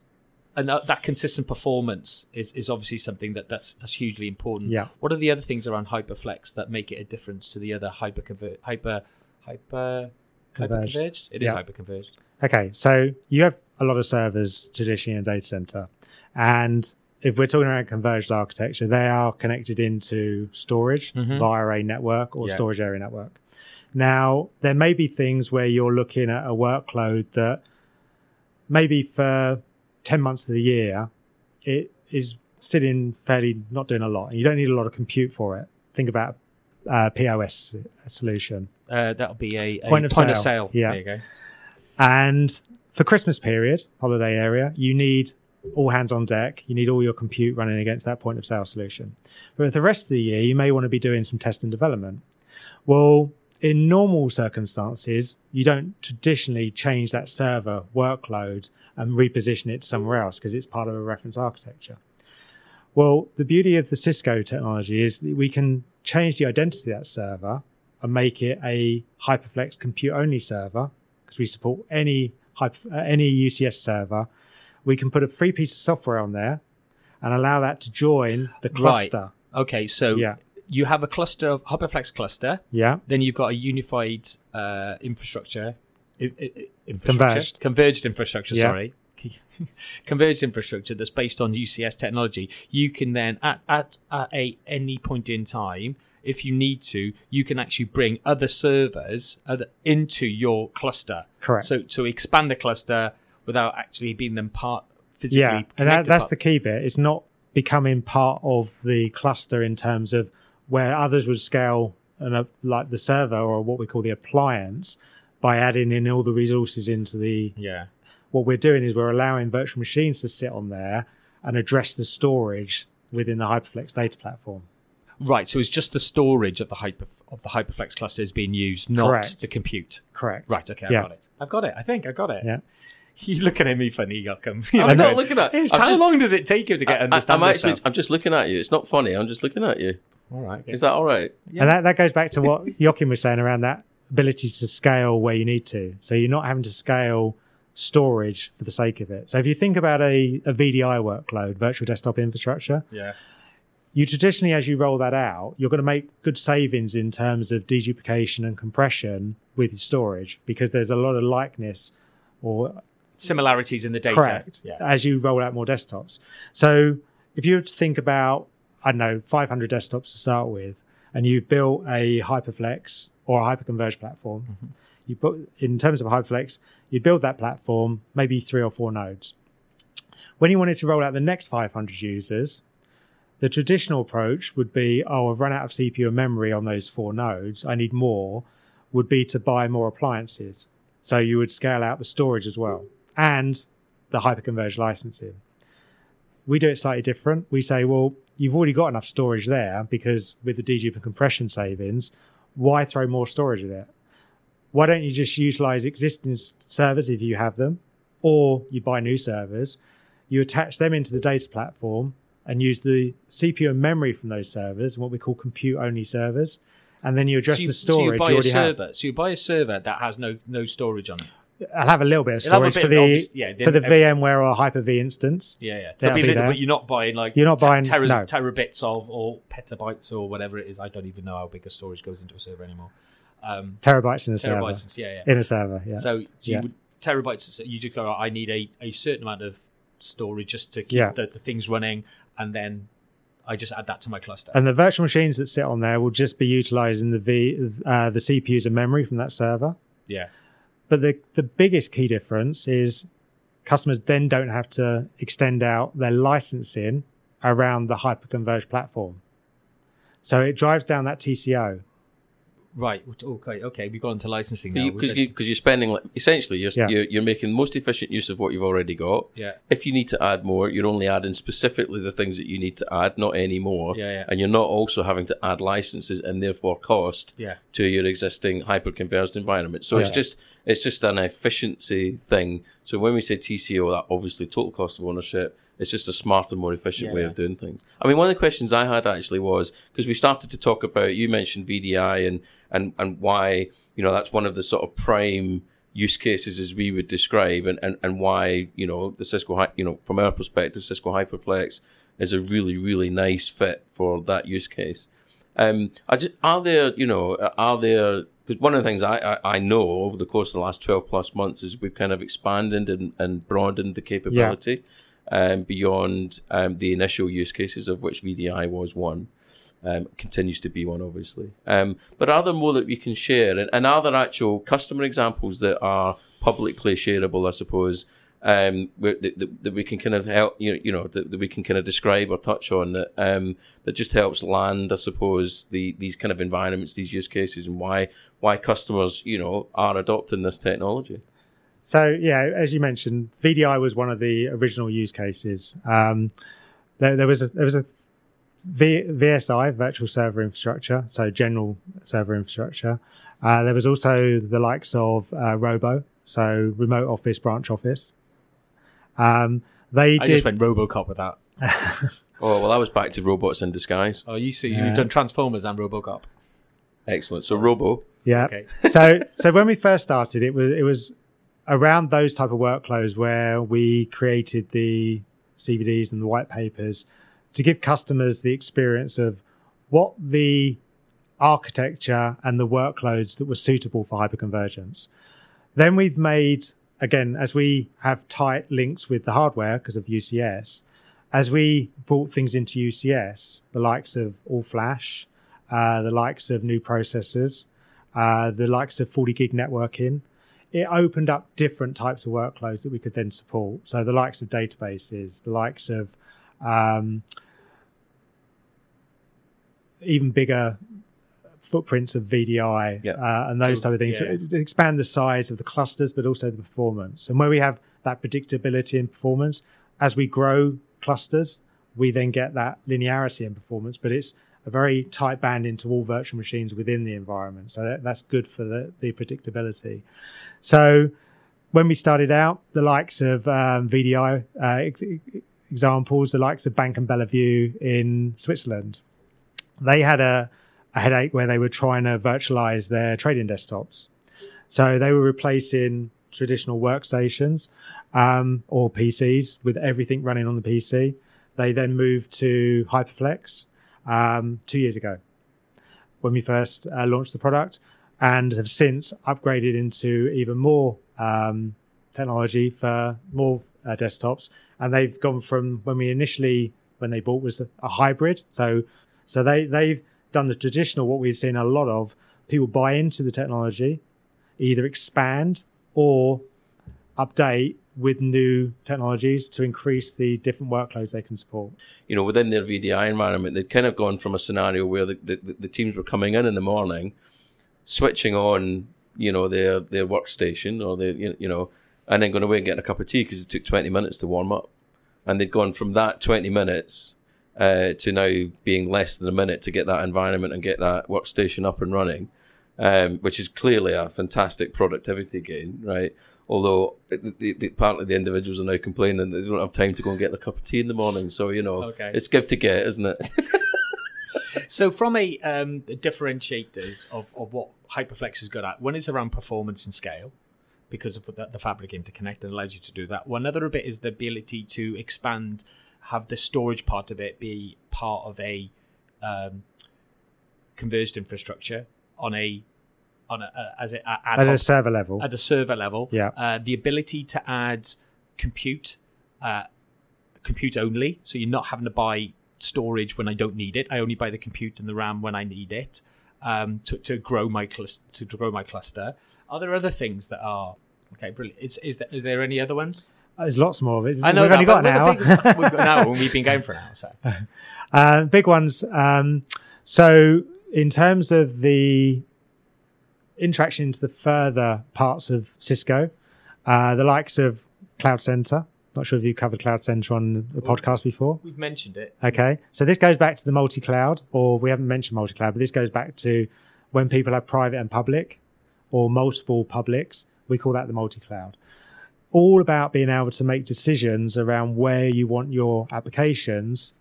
and that consistent performance is, is obviously something that that's, that's hugely important. Yeah. What are the other things around Hyperflex that make it a difference to the other hyper hyper hyper Converged. converged? It is Yeah. hyper converged. Okay, so you have a lot of servers traditionally in a data center, and if we're talking about converged architecture, they are connected into storage Mhm. via a network or Yeah. storage area network. Now, there may be things where you're looking at a workload that maybe for 10 months of the year, it is sitting fairly not doing a lot. and You don't need a lot of compute for it. Think about a POS solution. Uh, that'll be a, a Point of point of sale. sale. Yeah. There you go. And for Christmas period, holiday area, you need all hands on deck. You need all your compute running against that point of sale solution. But for the rest of the year, you may want to be doing some test and development. Well, in normal circumstances, you don't traditionally change that server workload and reposition it somewhere else because it's part of a reference architecture. Well, the beauty of the Cisco technology is that we can change the identity of that server and make it a Hyperflex compute only server because we support any hyper, uh, any UCS server. We can put a free piece of software on there and allow that to join the cluster. Right. cluster. Okay, so Yeah. You have a cluster of Hyperflex cluster. Yeah. Then you've got a unified uh, infrastructure, i- i- infrastructure, Converged. converged infrastructure. Yeah. Sorry, converged infrastructure that's based on UCS technology. You can then at at, at a any point in time, if you need to, you can actually bring other servers other, into your cluster. Correct. So to expand the cluster without actually being them part physically. Yeah, and that, that's the key bit. It's not becoming part of the cluster in terms of where others would scale and uh, like the server or what we call the appliance by adding in all the resources into the. yeah. What we're doing is we're allowing virtual machines to sit on there and address the storage within the Hyperflex data platform. Right, so it's just the storage of the hyper of the Hyperflex clusters being used, not Correct. the compute. Correct. Right, okay, I've Yeah. got it. I've got it. I think I got it. Yeah. You looking at me funny, Joachim. I'm not looking at. It's, how just- long does it take you to get I, understand I'm actually. I'm just looking at you. It's not funny. I'm just looking at you. All right. Is that all right? Yeah. And that, that goes back to what Joachim was saying around that ability to scale where you need to. So you're not having to scale storage for the sake of it. So if you think about a, a VDI workload, virtual desktop infrastructure, Yeah. you traditionally, as you roll that out, you're going to make good savings in terms of deduplication and compression with storage because there's a lot of likeness or Similarities in the data. correct Yeah. as you roll out more desktops. So if you were to think about, I don't know, 500 desktops to start with, and you built a Hyperflex or a hyperconverged platform, Mm-hmm. you put in terms of Hyperflex, you build that platform, maybe three or four nodes. When you wanted to roll out the next 500 users, the traditional approach would be, oh, I've run out of CPU and memory on those four nodes. I need more. Would be to buy more appliances. So you would scale out the storage as well and the hyperconverged licensing. We do it slightly different. We say, well, you've already got enough storage there because with the dedupe and compression savings, why throw more storage at it? Why don't you just utilize existing servers if you have them, or you buy new servers, you attach them into the data platform and use the CPU and memory from those servers, what we call compute only servers, and then you address so you, the so you storage buy you a already have. server. So you buy a server that has no no storage on it. I'll have a little bit of It'll have a storage bit for the obvious- yeah, for the then- VMware or Hyper V instance. Yeah, yeah. There'll be be little, there. but you're not buying like You're not te- buying- teras- no. terabits of or petabytes or whatever it is. I don't even know how big a storage goes into a server anymore. Um, Terabytes in a server. yeah, yeah. In a server, yeah. So you Yeah. would terabytes. You just go. I need a, a certain amount of storage just to keep Yeah. the, the things running, and then I just add that to my cluster. and the virtual machines that sit on there will just be utilizing the V, uh, the CPUs and memory from that server. yeah, But the, the biggest key difference is customers then don't have to extend out their licensing around the hyperconverged platform. So it drives down that TCO. right. Okay, okay. We've gone into licensing now. because which you, because you're spending like essentially you're, Yeah. you're you're making most efficient use of what you've already got. Yeah, If you need to add more, you're only adding specifically the things that you need to add, not any more. Yeah, yeah. And you're not also having to add licenses and therefore cost yeah. to your existing hyper-converged environment. So it's just it's just an efficiency thing. So when we say TCO, that obviously total cost of ownership. It's just a smarter, more efficient Yeah, way yeah. of doing things. I mean, one of the questions I had actually was because we started to talk about you mentioned VDI and and and why you know that's one of the sort of prime use cases as we would describe and, and, and why you know the Cisco you know from our perspective Cisco HyperFlex is a really really nice fit for that use case. Um, I just, are there, you know, are there? Because one of the things I, I, I know over the course of the last twelve plus months is we've kind of expanded and, and broadened the capability um, beyond um, the initial use cases of which VDI was one. Um, continues to be one, obviously. Um, but are there more that we can share? And, and are there actual customer examples that are publicly shareable, I suppose, um, that, that, that we can kind of help, you know, you know that, that we can kind of describe or touch on that um, that just helps land, I suppose, the these kind of environments, these use cases, and why why customers, you know, are adopting this technology. So yeah, as you mentioned, VDI was one of the original use cases. Um, there, there was a there was a v, VSI virtual server infrastructure, so general server infrastructure. Uh, there was also the likes of uh, Robo, so remote office, branch office. Um, they I did just went RoboCop with that. Oh well, I was back to robots in disguise. Oh, you see, Yeah. you've done Transformers and RoboCop. Excellent. So Robo, Yeah. Okay. so so when we first started, it was it was around those type of workflows where we created the CVDs and the white papers to give customers the experience of what the architecture and the workloads that were suitable for hyperconvergence. Then we've made again as we have tight links with the hardware because of UCS. As we brought things into UCS, the likes of All Flash, uh, the likes of new processors, uh, the likes of 40 gig networking, it opened up different types of workloads that we could then support. So the likes of databases, the likes of um, even bigger footprints of VDI Yeah. uh, and those type of things. yeah. So expand the size of the clusters, but also the performance. And where we have that predictability in performance, as we grow clusters, we then get that linearity in performance, but it's a very tight band into all virtual machines within the environment. So that, that's good for the, the predictability. So when we started out, the likes of um, VDI uh, ex- examples, the likes of Bank am Bellevue in Switzerland, they had a, a headache where they were trying to virtualize their trading desktops. So they were replacing traditional workstations um, or PCs with everything running on the PC. They then moved to HyperFlex um, two years ago when we first uh, launched the product and have since upgraded into even more um, technology for more uh, desktops. And they've gone from when we initially, when they bought was a, hybrid. So, so they, they've done the traditional, what we've seen a lot of people buy into the technology, either expand or update with new technologies to increase the different workloads they can support. you know, within their VDI environment, they'd kind of gone from a scenario where the, the, the teams were coming in in the morning, switching on, you know, their their workstation or their, you know, and then going away and getting a cup of tea because it took 20 minutes to warm up. And they'd gone from that 20 minutes uh, to now being less than a minute to get that environment and get that workstation up and running, um, which is clearly a fantastic productivity gain, right? Although the, the, the, partly the individuals are now complaining that they don't have time to go and get their cup of tea in the morning. So, you know, Okay. it's give to get, isn't it? So, from a um, differentiators of, of what Hyperflex is good at, one is around performance and scale because of the, the Fabric Interconnect and allows you to do that. One other bit is the ability to expand, have the storage part of it be part of a um, converged infrastructure on a on a, a as a, a At a server level, at the server level. Yeah. Uh, the ability to add compute, uh, compute only, so you're not having to buy storage when I don't need it. I only buy the compute and the RAM when I need it um, to, to grow my clus- to grow my cluster. Are there other things that are okay? Brilliant. Is is there, are there any other ones? There's lots more of it. I know We've that, only got an hour. biggest- we've got an hour and we've been going for an hour. So Uh, big ones. Um, so, in terms of the interaction into the further parts of Cisco, uh, the likes of Cloud Center. Not sure if you covered Cloud Center on the podcast before. we've mentioned it. Okay, so this goes back to the multi cloud, or we haven't mentioned multi cloud, but this goes back to when people have private and public or multiple publics. We call that the multi cloud. All about being able to make decisions around where you want your applications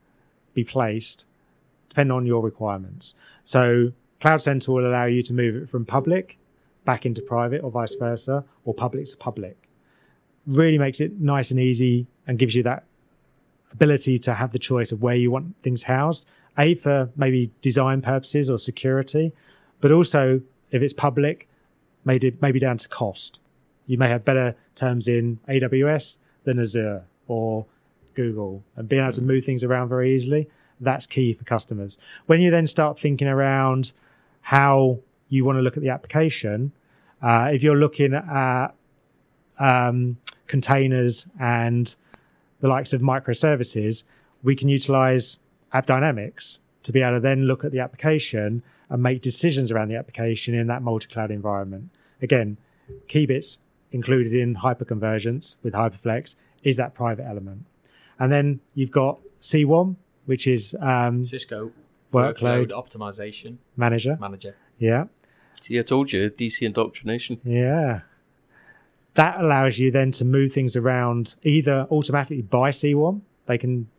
be placed, depending on your requirements. So, Cloud Center will allow you to move it from public back into private, or vice versa, or public to public. Really makes it nice and easy and gives you that ability to have the choice of where you want things housed, a for maybe design purposes or security, but also if it's public, maybe maybe down to cost. You may have better terms in AWS than Azure or Google, and being able to move things around very easily. That's key for customers. When you then start thinking around how you want to look at the application, uh, if you're looking at um, containers and the likes of microservices, we can utilize App Dynamics to be able to then look at the application and make decisions around the application in that multi-cloud environment. Again, key bits included in hyperconvergence with Hyperflex is that private element. And then you've got CWOM, which is um, Cisco Workload. optimization manager. manager. Yeah. See, I told you, DC indoctrination. Yeah. That allows you then to move things around either automatically by CWOM, they can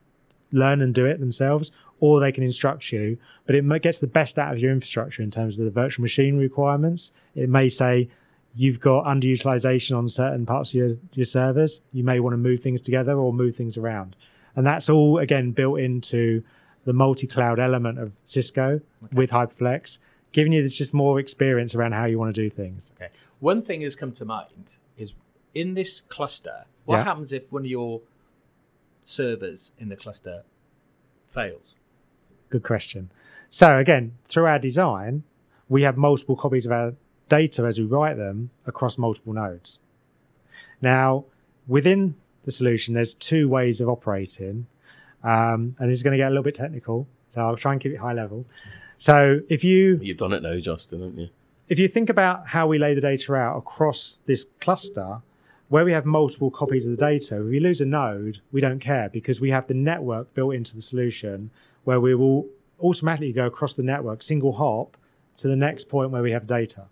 learn and do it themselves, or they can instruct you. But it gets the best out of your infrastructure in terms of the virtual machine requirements. It may say you've got underutilization on certain parts of your, your servers. You may want to move things together or move things around. And that's all, again, built into the multi cloud element of Cisco with Hyperflex, giving you just more experience around how you want to do things. Okay. One thing has come to mind is in this cluster, what Yeah. happens if one of your servers in the cluster fails? Good question. So again, through our design, we have multiple copies of our data as we write them across multiple nodes. Now, within the solution, there's two ways of operating, um, and this is going to get a little bit technical. So I'll try and keep it high level. So if you You've done it now, Justin, haven't you? if you think about how we lay the data out across this cluster, where we have multiple copies of the data, if we lose a node, we don't care because we have the network built into the solution where we will automatically go across the network, single hop, to the next point where we have data.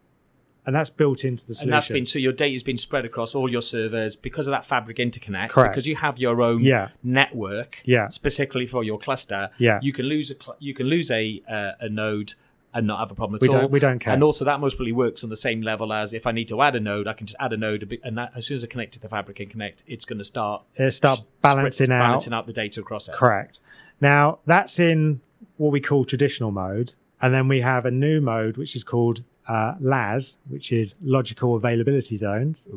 And that's built into the solution. And that's been so your data's been spread across all your servers because of that fabric interconnect. Correct. Because you have your own Yeah. network, Yeah. specifically for your cluster. Yeah. you can lose a cl- you can lose a uh, a node and not have a problem at We all. don't- we don't care. And also that most probably works on the same level as if I need to add a node, I can just add a node, bit- and that, as soon as I connect to the fabric interconnect, it's going to start It'll start balancing spread- out. balancing out the data across it. Correct. Now that's in what we call traditional mode, and then we have a new mode which is called uh, LAS, which is logical availability zones,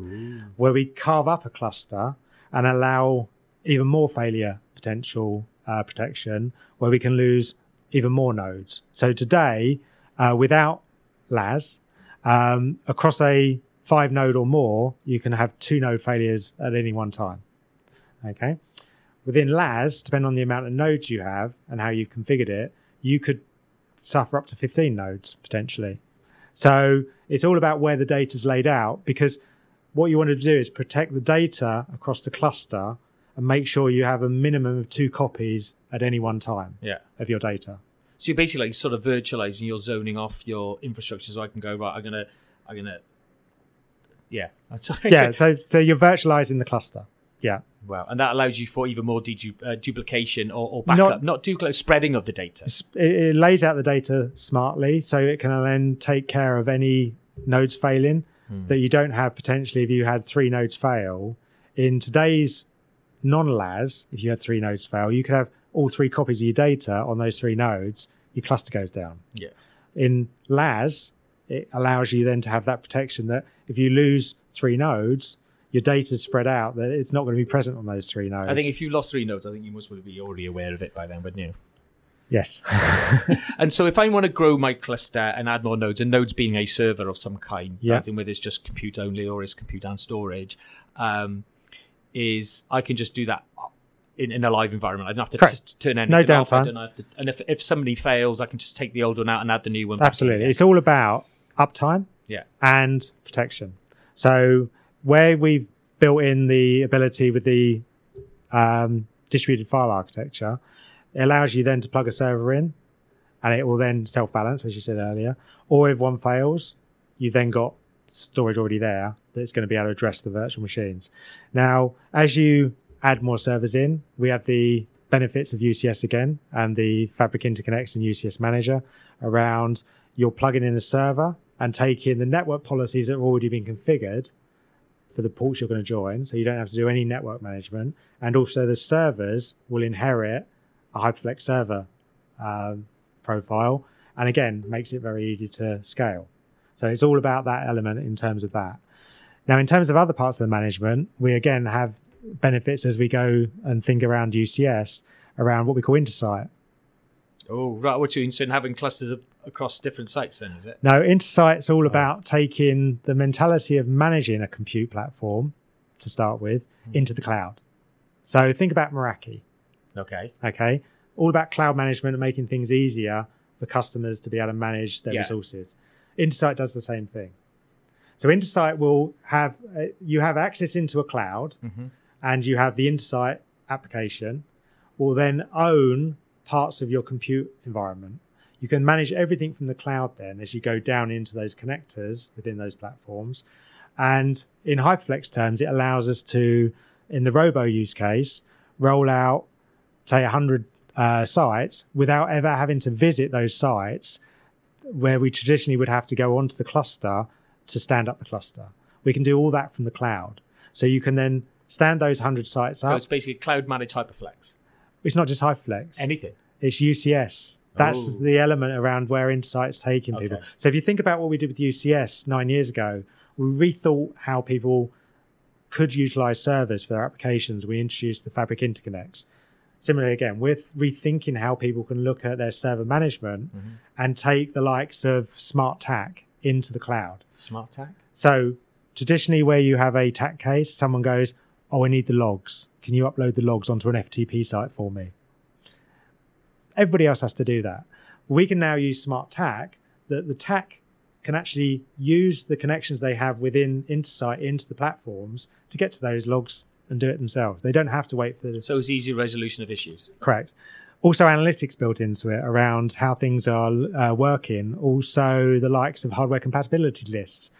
where we carve up a cluster and allow even more failure potential uh, protection, where we can lose even more nodes. So today, uh, without LAS, um, across a five node or more, you can have two node failures at any one time. Okay. Within LAS, depending on the amount of nodes you have and how you've configured it, you could suffer up to 15 nodes potentially. So it's all about where the data is laid out because what you want to do is protect the data across the cluster and make sure you have a minimum of two copies at any one time Yeah. of your data. So you're basically like sort of virtualizing, you're zoning off your infrastructure, so I can go right. I'm gonna, I'm gonna, yeah. Yeah, so so you're virtualizing the cluster. Yeah. Wow, and that allows you for even more dedu- uh, duplication or, or backup, Not- not, duplicate, spreading of the data. It, it lays out the data smartly so it can then take care of any nodes failing that you don't have potentially if you had three nodes fail. In today's non-LAS, if you had three nodes fail, you could have all three copies of your data on those three nodes, your cluster goes down. Yeah. In LAS, it allows you then to have that protection that if you lose three nodes, your data's spread out, that it's not going to be present on those three nodes. I think if you lost three nodes, I think you must be already aware of it by then, wouldn't you? yes. And so if I want to grow my cluster and add more nodes, and nodes being a server of some kind, Yeah. in whether it's just compute only or it's compute and storage, um, is I can just do that in, in a live environment. I don't have to Correct. t- turn anything No downtime. don't have to, and if, if somebody fails, I can just take the old one out and add the new one. Absolutely. It's all about uptime Yeah. and protection. So where we've built in the ability with the um, distributed file architecture, it allows you then to plug a server in and it will then self-balance, as you said earlier. Or if one fails, you've then got storage already there that's going to be able to address the virtual machines. Now, as you add more servers in, we have the benefits of UCS again and the Fabric Interconnects and UCS Manager around you're plugging in a server and taking the network policies that have already been configured for the ports you're going to join, so you don't have to do any network management. And also, the servers will inherit a Hyperflex server um, profile, and again, makes it very easy to scale. So it's all about that element in terms of that. Now, in terms of other parts of the management, we again have benefits as we go and think around UCS around what we call intersight. Oh, right. What you interested in having clusters of, across different sites then, is it? No, Intersight's all about taking the mentality of managing a compute platform to start with into the cloud. So think about Meraki, Okay. okay? All about cloud management and making things easier for customers to be able to manage their Yeah. resources. Intersight does the same thing. So Intersight will have uh, you have access into a cloud Mhm. and you have the Intersight application will then own parts of your compute environment. You can manage everything from the cloud then as you go down into those connectors within those platforms. And in Hyperflex terms, it allows us to, in the robo use case, roll out, say, 100 uh, sites without ever having to visit those sites where we traditionally would have to go onto the cluster to stand up the cluster. We can do all that from the cloud. So you can then stand those 100 sites So up. So it's basically cloud managed Hyperflex. It's not just Hyperflex. Anything. It's UCS. That's Oh. the element around where Intersight's taking people. Okay. So if you think about what we did with UCS nine years ago, we rethought how people could utilize servers for their applications. We introduced the Fabric Interconnects. Similarly, again, with rethinking how people can look at their server management mm-hmm. and take the likes of Smart TAC into the cloud. Smart TAC. So traditionally, where you have a TAC case, someone goes, "Oh, I need the logs. Can you upload the logs onto an FTP site for me?" Everybody else has to do that. We can now use Smart TAC that the TAC can actually use the connections they have within Intersight into the platforms to get to those logs and do it themselves. They don't have to wait for the So it's easy resolution of issues. Correct. Also, analytics built into it around how things are uh, working. Also, the likes of hardware compatibility lists,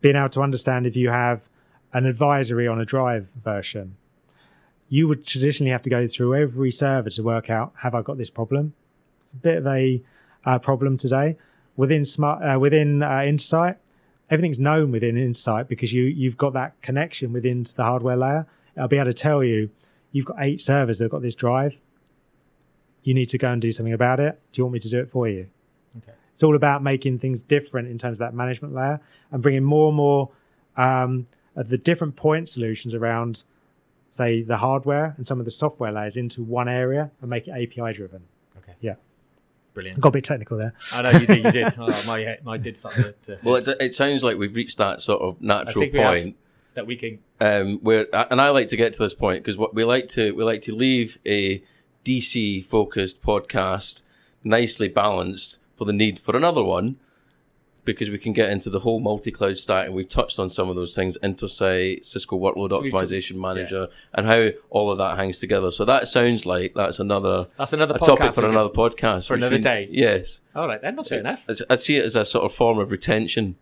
being able to understand if you have an advisory on a drive version. You would traditionally have to go through every server to work out have I got this problem. It's a bit of a uh, problem today within smart uh, within uh, Intersight. Everything's known within Intersight because you you've got that connection within the hardware layer. I'll be able to tell you you've got eight servers that have got this drive you need to go and do something about it. Do you want me to do it for you? Okay. It's all about making things different in terms of that management layer and bringing more and more um, of the different point solutions around, say, the hardware and some of the software layers into one area and make it API driven. Okay. Yeah. Brilliant. Got a bit technical there. I know you did. You did. Oh, my my did something to, Well, it, it sounds like we've reached that sort of natural think we point that we can. um, where, and I like to get to this point because what we like to we like to leave a DC focused podcast nicely balanced for the need for another one because we can get into the whole multi-cloud stack and we've touched on some of those things Intersight cisco workload So optimization manager and how all of that hangs together so that sounds like that's another That's another topic for another podcast For another day. yes All right, then that's fair enough. I see it as a sort of form of retention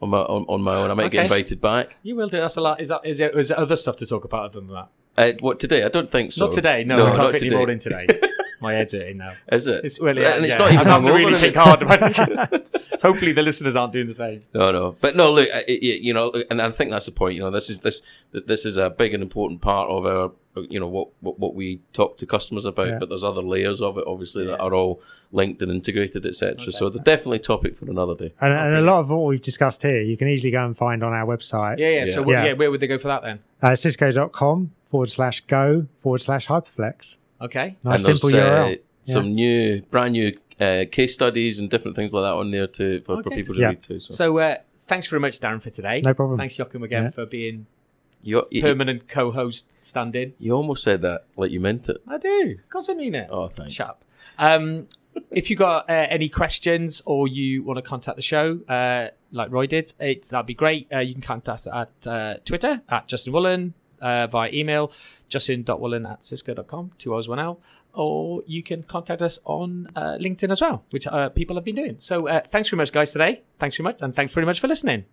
on my on, on my own. I might get Okay. invited back. You will do. That's a lot. Is that is there, is there other stuff to talk about other than that? Uh, what today? I don't think so. Not today. No, I can't not fit today. in today. My head's hurting now. Is it? It's well, and yeah, it's yeah. not even I'm having to hungover, really think hard about it. So hopefully the listeners aren't doing the same. No, no, but no. Look, I- I- you know, and I think that's the point. You know, this is this this is a big and important part of our, you know, what what, what we talk to customers about. Yeah. But there's other layers of it, obviously, that are all linked and integrated, etc. Okay. So they're definitely topic for another day. And, and a lot of what we've discussed here, you can easily go and find on our website. Yeah, yeah. So Yeah. where- Yeah. yeah, where would they go for that then? Uh, Cisco.com forward slash go forward slash hyperflex. Okay. Nice and simple URL. uh, some new, brand new uh, case studies and different things like that on there to for, for people to Yeah. read too. So, So uh, thanks very much, Darren, for today. No problem. Thanks, Joachim, again Yeah. for being you, you, permanent co-host stand-in. you almost said that like you meant it. I do. Of course, I mean it. Oh, thanks. Shut up. Um, if you got uh, any questions or you want to contact the show, uh, like Roy did, it's that'd be great. Uh, you can contact us at uh, Twitter at Justin Woolen, uh, via email justin.woolen at cisco.com, two O's, one L, or you can contact us on uh, LinkedIn as well, which uh, people have been doing. So uh, thanks very much, guys, today. Thanks very much, and thanks very much for listening.